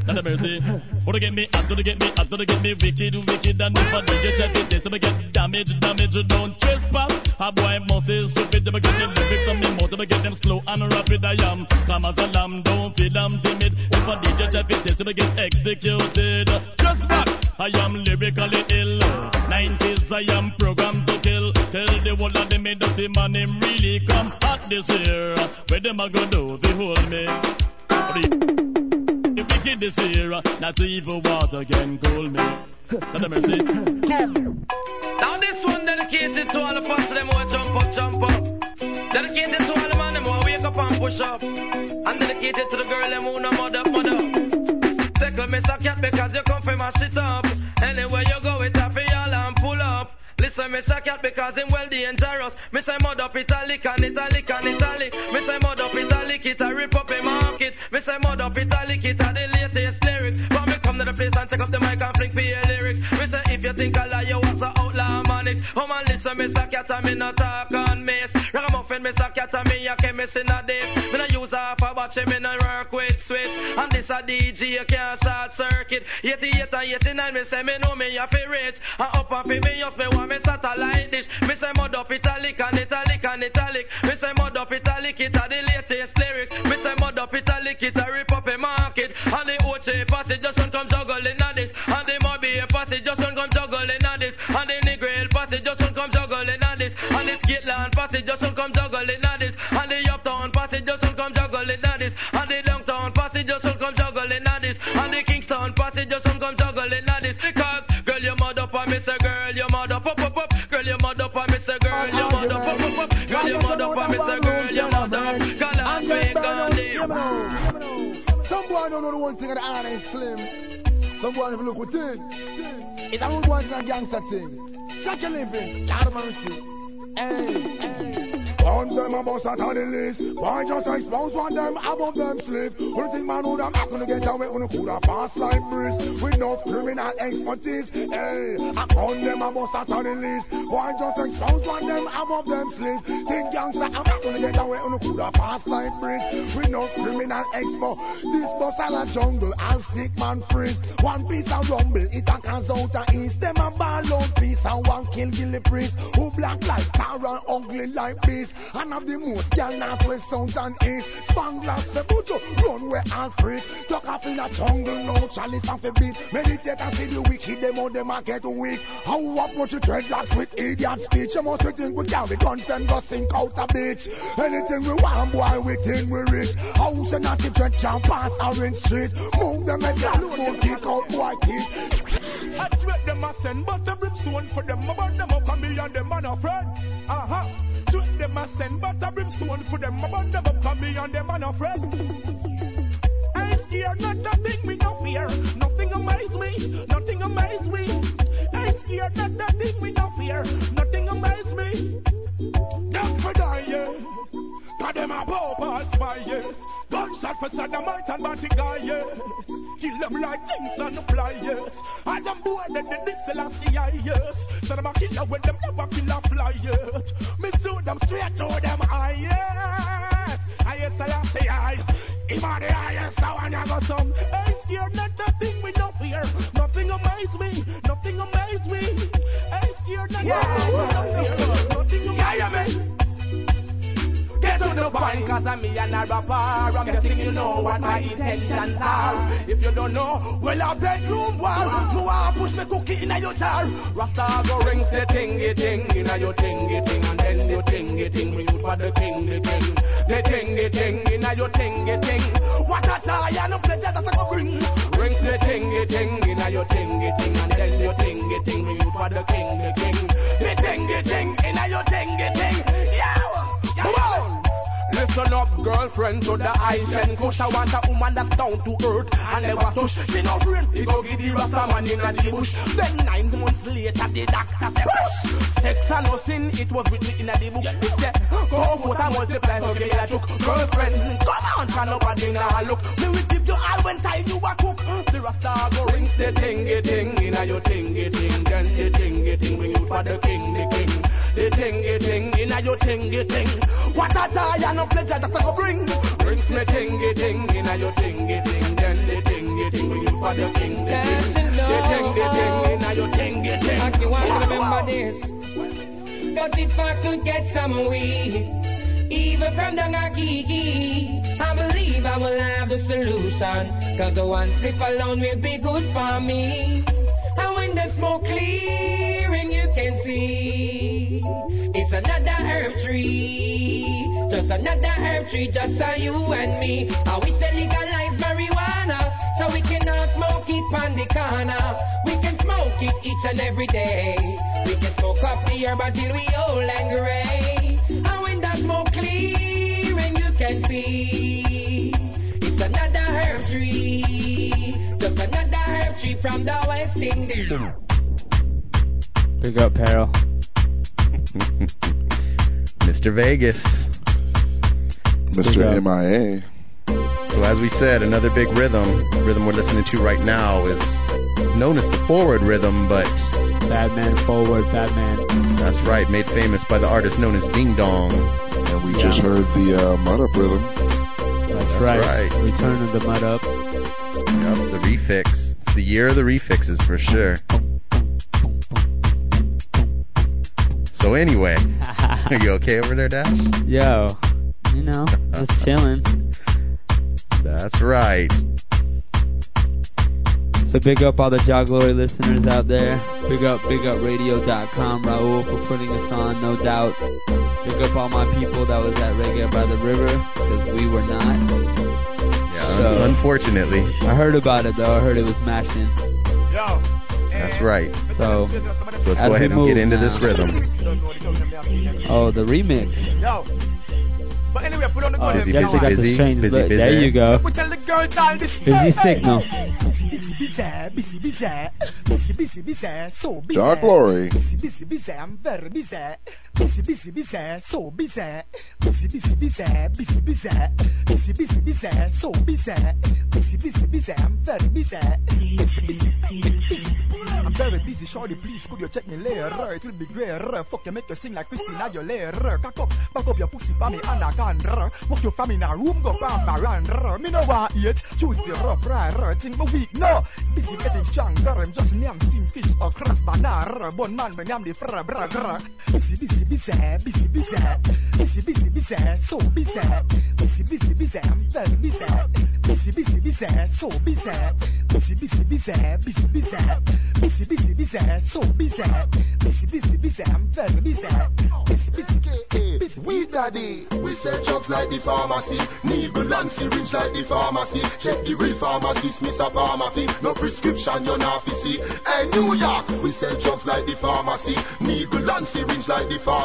Not a mercy. Or to get me hot, to get me hot, to get me wicked, wicked, and never did you check it. This I get damage, damage, don't trespass. A boy must is stupid, them get them lyrics on me mouth, them get them slow and rapid. I am calm as a lamb, don't feel I'm timid. If a DJ check it, this I get executed. Just back, I am lyrically ill. 90s, I am whole of them me dirty man, him really come hot this year. Where them a go do, they hold me. The wicked this year, not evil water can cool me. Not a mercy. Now this one dedicated to all the fans them who jump up, jump up. Dedicated to all the man them who wake up and push up. And dedicated to the girl them who no mother, mother. Tickle me a cat because you come from my shit up. Anywhere you go, Listen, me say cat because him well dangerous. Me say mud up italic and italic and italic. Me say mud up italic, it a rip up a market. Me say mud up italic, it a the latest lyrics. But me come to the place and take up the mic and fling for your lyrics. Me say if you think I lie, you was a outlaw manics. Oh man, listen, me say cat and me not talk on miss. Ragamuffin, me say cat and me a chemist in a this. Me no use half a watch, me no work with switch. And this a DJ, you can't short circuit. 88 and 89, me say me know me a fi rich. And up and fi me just me want me satellite dish. Me say mud up italic and italic and italic. Me say mud up italic, it a the latest lyrics. Me say mud up italic, it a rip up a market. And the Oche passage just don't come juggling at this. And the Mobi passage just don't come juggling at this. And the Negril passage just don't come juggling at this. And the Skitland passage just don't come juggling at this. And the Uptown passage just don't come juggling at this. And me say girl, you mud up, up, up. Girl, you mud up and me say girl, you mud up, up, up. Girl, you mud up and me say girl, you mud up. Girl, I'm on Some boy don't know the one thing the iron is slim. Some boy you look within. It's a rude boy thing a gangster thing. Check your living. Of mercy. Hey, hey. One them a bust out of the list. Why just expose one them above them slip? Who think man them not gonna get away on a coulda fast like breeze with no criminal expertise? Hey, I on them a bust out of the list. Why just expose one them above them slip? Think gangster I'm not gonna get away on a coulda fast like breeze with no criminal expo. This bus a la jungle and stick man freeze. One piece of rumble it a cause out a east. Them a ball out peace and one kill Gilly priest who black like Tara ugly ugly like beast. And have the most gal north, west, south and east. Spangler, Sebujo, run where all freak. Tuck off in a jungle, no chalice off a beat. Meditate and see the wicked, them out them a get weak. How approach you dreadlocks with idiot speech? You must think we carry guns, then go sink out a bitch. Anything we want, boy, we think we rich. House and the dread can pass Orange Street. Move them and glass, smoke, kick out boy teeth. I sweat them a send butter brimstone for them. I burn them up and me and them man a friend. Uh-huh. Sweat them a send butter brimstone for them. I burn them up and me and them man a friend. I ain't scared, not nothing me no fear. Nothing amaze me, nothing amaze me. I ain't scared, not nothing me no fear. Nothing amaze me. Them for yeah. Cause them a ball spires. Gunshot for Saddamite and Batty guy, yes. Kill them like things on the fly, yes. And them boy that the Dixie yes. So them a killer when them never kill a fly, yes. Me shoot them straight to them eye, yes. I yes, I say I. Him a the highest, I want to go some. I scared, not nothing with no fear. Nothing amaze me, nothing amaze me. Ain't scared, not nothing with no fear. Get to the point, cause I'm me and a rapper. I'm guessing you know what my intentions are. If you don't know, well, a bedroom wall. No, I push me cookie in your jar. Rasta go rings the tingy ting in your tingy ting, and then the tingy ting bring for the king, the king. The tingy ting in your tingy ting. What a joy and a pleasure that I go bring. Rings the tingy ting in your tingy ting, and then your tingy ting bring for the king, the king. The tingy ting in your tingy ting. Come! Listen up, girlfriend, to the eyes and push. I want a woman that's down to earth and never touch. She no brain, he go give the rasta man in the bush. Then nine months later, the doctor say, push. Sex and no sin, it was written in the book. Yeah. Go forth and multiply, so me a chook. Girlfriend, come on, can nobody now look. Me will give you all when time you a cook. The rasta go ring the tingy ting in a your tingy ting. Then the tingy ting bring you for the king, the king. The tingy ting in a your tingy ting. What a joy and a pleasure that I go bring. Brings me tingy ting in a your tingy ting. Then the tingy ting you for the king, the king. The tingy ting in a your tingy ting. I can want to remember this. But if I could get some weed, even from the Kiki, I believe I will have the solution. Cause the one slip alone will be good for me. And when the smoke clearing, you can see it's another herb tree. Just another herb tree, just for you and me. I wish they legalize marijuana so we can all smoke it on the corner. We can smoke it each and every day. We can smoke up the herb until we old and gray. And when the smoke clearing, you can see it's another herb tree. Just another herb tree from the West Indies. Big up, Peril. Mr. Vegas. Mr. MIA. So as we said, another big rhythm. Rhythm we're listening to right now is known as the forward rhythm, but Bad man forward, bad man. that's right, made famous by the artist known as Ding Dong. And we just heard the uh, mud up rhythm. That's, right. right. Return of the mud up. Yep, the refix. It's the year of the refixes for sure. So anyway, are you okay over there, Dash? Yo, you know, just chilling. That's right. So big up all the Jah Glory listeners out there. Big up, big up radio.com, Raul for putting us on, no doubt. Big up all my people that was at Reggae by the River, because we were not. Yeah, So- unfortunately. I heard about it though, I heard it was mashing. Yo. That's right. So, Let's go ahead and get into this rhythm. Oh, the remix. Yo. But anyway, put on the Oh, good Busy, Jesse got busy, the strange busy, look. busy. There you go. We tell the girls all this. Busy signal. Busy, busy, busy, busy, busy, busy, busy, so busy. John Glory. Busy, busy, busy, so busy. Busy, busy, busy, busy, busy. Busy, busy, busy, so busy. Busy, busy, busy, I'm very busy. I'm very busy, shorty, please could you check me later? It will be great. Fuck you, make you sing like Christina Aguilera. Cock up, back up your pussy for me and I can. Walk your family in a room, go pam around. Me no want eat, choose the rough right. Think me weak, no. Busy getting stronger, I'm just name steam fish or crust banana. Bun man, when I'm the fra bra bra. Busy, busy, busy, busy, busy, busy, busy, busy, so busy, busy, busy, busy, I'm very busy, busy, busy, busy, so busy, busy, busy, busy, busy, busy, busy, busy, busy, so busy, busy, busy, busy, I'm very busy, busy, busy, busy. We daddy, we sell drugs like the pharmacy, needle and syringe like the pharmacy. Check the real pharmacist, Mr. Pharmacy. No prescription, you're not see. Hey, New York, we sell drugs like the pharmacy, needle and syringe like the pharmacy.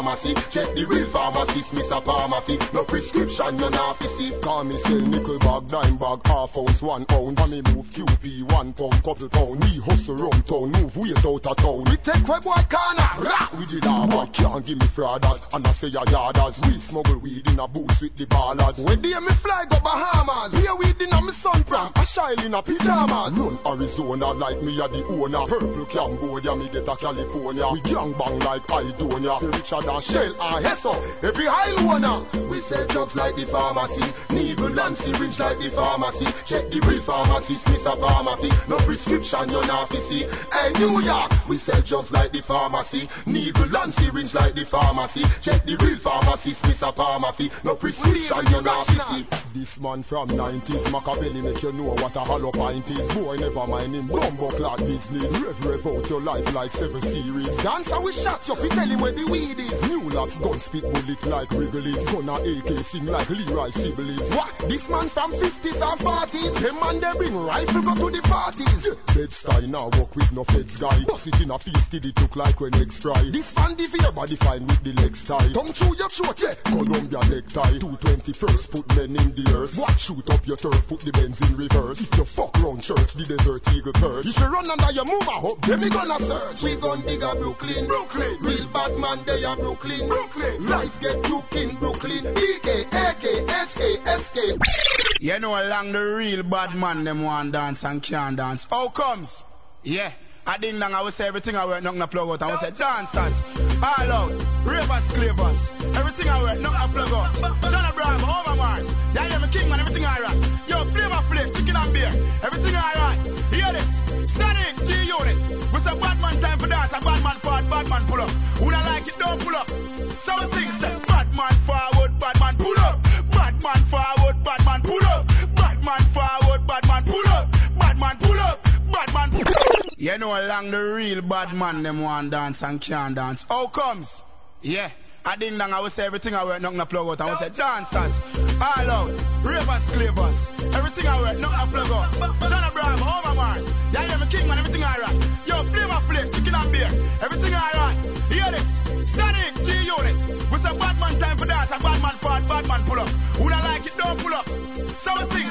Check the real pharmacist, Mr. Pharmacy. No prescription, fi see. Call me sell nickel bag, dime bag, half ounce, one ounce. And me move QP, one pound, couple pound. We hustle round town, move weight out of town. We take where boy corner, rah! We did our boy can't give me frauders. And I say a yarders. We smuggle weed in a boots with the ballers. When day me fly go Bahamas, here weed in a me sun pram. I shine in a pajamas. Run Arizona like me a the owner. Purple Cambodia, me get a California. We gang bang like Idonia. Richard and Shell and Hesso. Every high loner. Uh, we sell drugs like the pharmacy, needle and syringe like the pharmacy. Check the real pharmacist, Mr. Pharmacy. No prescription, you're not see. Hey, New York, we sell drugs like the pharmacy, needle and syringe like the pharmacy. Check the real pharmacist, Mr. Pharmacy. No prescription, you're not see. This man from 90s, Machiavelli make you know what a hollow pint is. Boy, never mind him, bumbo clock business. Rev, rev out your life like seven series. dance Dancer we shot you, fi tell him where the weed is. New locks gun spit bullet like Wrigley's. Gonna AK sing like Leroy Sibbles. What? This man from 50s and 40s. Them man they bring rifle go to the parties. Bed style now walk with no feds guy. Bust it in a feast, did it look like when next try. This fan the fear body fine with the legs tie. Tongue through your throat, yeah. Columbia necktie. 221st put men in the earth. What shoot up your turf, put the Benz in reverse. If you fuck round church, the desert eagle perch. If you run under your move, I hope them gonna search. We gon' dig a Brooklyn, Brooklyn. Real bad man, they are Brooklyn, Brooklyn. Life get took in Brooklyn. SK. You know along the real bad man them want dance and can't dance. How comes? Yeah. I ding dong, I will say everything I wear, nothing I plug out. I will say dancers, all out, ravers, clavers, everything I wear, nothing I plug out. John Abraham, over Mars, yeah, yeah, me king man, everything I rock. Yo, flavor flip, chicken and beer, everything I rock. Hear this, standing G unit. We say bad man time for dance, a bad man forward, bad man pull up. Who don't like it, don't pull up. So we sing, say, bad man forward, bad man pull up. Bad man forward, bad man pull up. Bad man forward, bad man pull up. Bad man pull up. Bad man pull up. You know along the real bad man them want dance and can't dance. How comes? Yeah. I ding dong, I will say everything I wear, nothing I plug out. I will say dancers, all out, ravers, clavers, everything I wear, nothing I plug out. John Abraham, over Mars, yeah, yeah, me king man, everything I rock. Yo, flavor flip, chicken and beer, everything I rock. Hear this, static G unit. We say bad man time for dance, a bad man forward, bad man pull up. Who don't like it, don't pull up. So we sing,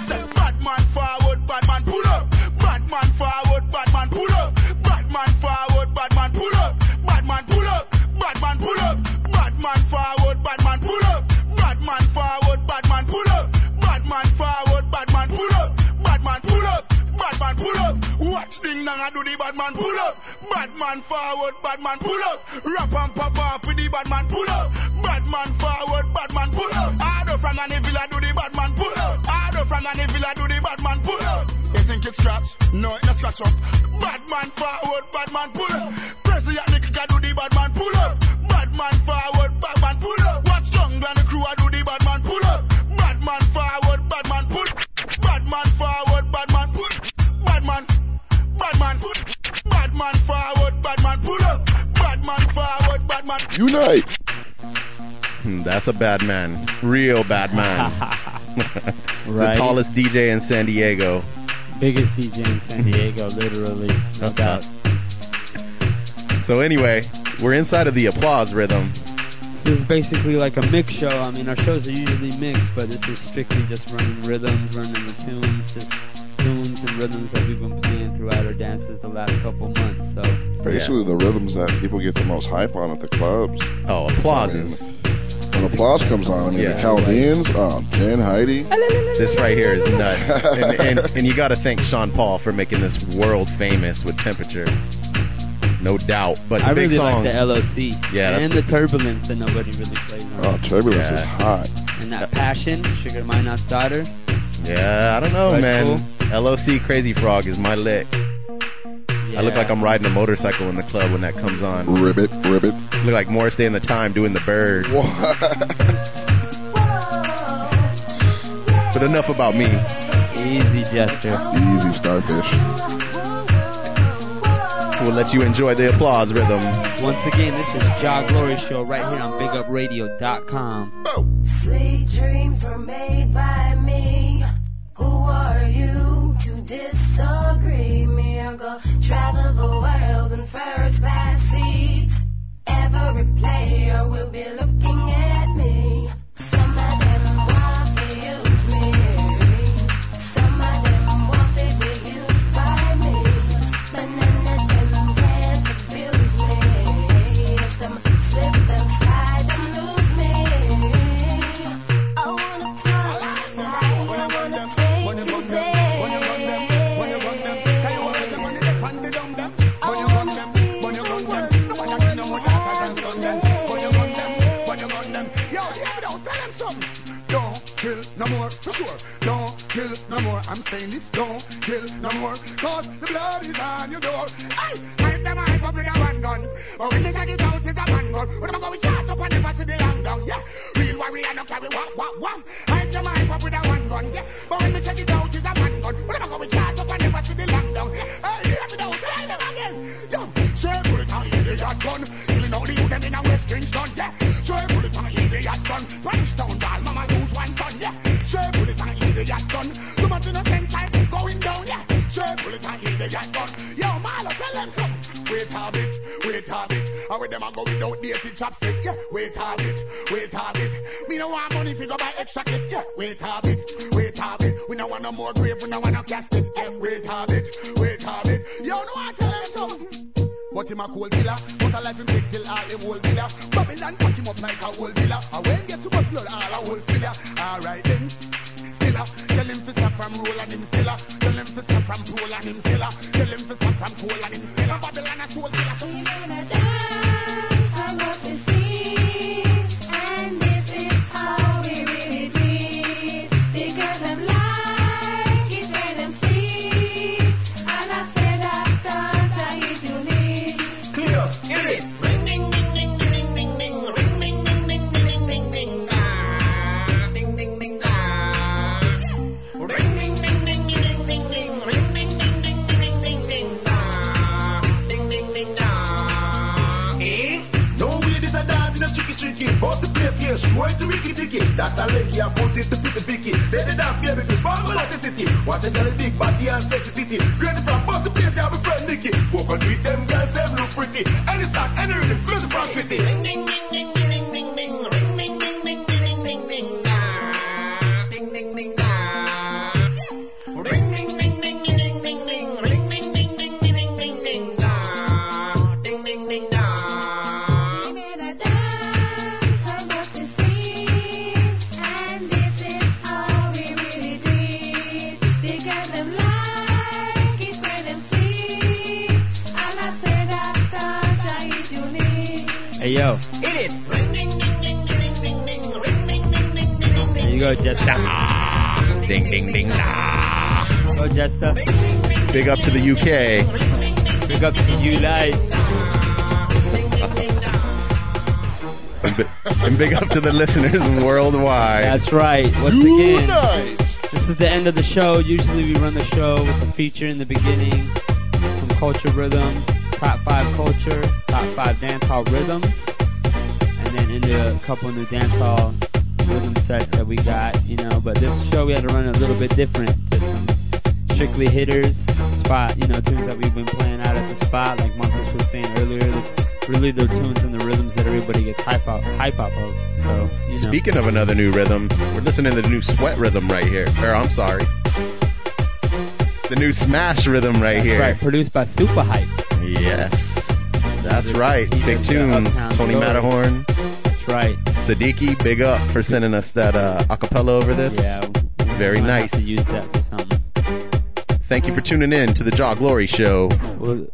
Dong, I do the bad man pull up. Bad man forward, bad man pull up. Rap and pop off with the bad man pull up. Bad man forward, bad man pull up. Harder from the villa do the bad man pull up. Harder from the villa do the bad man pull up. You think it's scratch? No, it's not scratch up. Bad man forward, bad man pull up. President Nick do the bad man pull up. Bad man forward, bad man pull up. Watch jungle and the crew I do the bad man pull up. Bad man forward, bad man pull up. Bad man forward, bad man, bad man forward, bad man pull up. Bad man forward, bad man. Unite. Hmm, That's a bad man. Real bad man. Right. The tallest DJ in San Diego. Biggest DJ in San Diego, literally, no doubt. So anyway, we're inside of the applause rhythm. This is basically like a mix show. I mean, our shows are usually mixed, but this is strictly just running rhythms, running the tunes, just tunes and rhythms that we've been playing throughout our dances the last couple months. So Basically, the rhythms that people get the most hype on at the clubs. Oh, applause I mean, is. When applause comes on, I mean, Yeah. the Chaldeans, uh, Jen, Heidi. This right here is nuts. and, and, and you got to thank Sean Paul for making this world famous with temperature. No doubt. But I big really songs. like the LOC. Yeah, and the turbulence that nobody really plays on. Oh, Turbulence is hot. And that passion, Sugar Minot's daughter. Yeah, I don't know, Right, man. LOC Crazy Frog is my lick. I look like I'm riding a motorcycle in the club when that comes on. Ribbit, ribbit. Look like Morris Day in the Time doing the bird. But enough about me. Easy, Jester. Easy, Starfish. We'll let you enjoy the applause rhythm. Once again, this is Jah Glory Show right here on BigUpRadio.com. Sweet dreams were made by me. Who are you to disagree? Me, I'll go travel the world in first class seats. Every player will be kill no more. I'm saying this, don't kill no more. Cause the blood is on your door. Hey, I'm the mic up with a one gun. But when they get it out, it's a one gun. When I'm going shot up and never see the long down. Yeah, real warrior, no carry wham, wham, wham. I'm the mic up with a one gun. Yeah, but when they check it out, it's a one gun. When I'm going shot up and never see the long down. Hey, hear me now, tell them again. Yo, say bullet on the idiot gun. Killing all the youth them in a West Kingston. Yeah, say bullet on the idiot gun. Idiot gun. Yo, Marlo, tell them something. Wait a bit, wait a bit. How with them I go without dated chopstick? Yeah, wait a bit, wait a bit. Me no want money fi go buy extra kit. Yeah, wait a bit, wait a bit. We no want no more grave, we no want no casket. Yeah, wait a bit, wait a bit. Yo, no I tell them something. But him a cold killer, but a life him take till all him old killer. Babylon pack him up like a old villa. And when get too much blood, all a whole spiller. Alright then, stiller. Tell him to stop from roll and him to stop from roll and him stiller. Tell him to stop from coal and him The here straight to Ricky Ticky. That's a lady I put it to picky picky. They did that baby to bubble at the city. Watch it tell the big body and sexy titty. Great from bust the place, yeah, my friend Nicky. Walk street, them girls, them look pretty. Any stock, any rhythm, feel the front pretty. Ding, ding, ding, ding, ding, ding, ding, There you go, Jester. Ding, ding, ding, da. Go, Jester. Big up to the UK. Big up to you, guys. And, and big up to the listeners worldwide. That's right. Once again, this is the end of the show. Usually we run the show with a feature in the beginning, some culture rhythms, top five culture, top five dancehall rhythms, and then into a couple new dancehall rhythm sets that we got, you know. But this show we had to run a little bit different. Just some strictly hitters, spot, you know, tunes that we've been playing out at the spot, like Marcus was saying earlier. Really, the tunes and the rhythms that everybody gets hype up, hype up of. So, you know. Speaking of another new rhythm, we're listening to the new sweat rhythm right here. Or I'm sorry. The new smash rhythm right That's here. right, produced by Super Hype. Yes. That's right. Big tunes. Tony. Matterhorn. That's right. Sadiki, big up for sending us that uh, acapella over this. Yeah. Very nice. To use that for something. Thank you for tuning in to the Jah Glory Show. We'll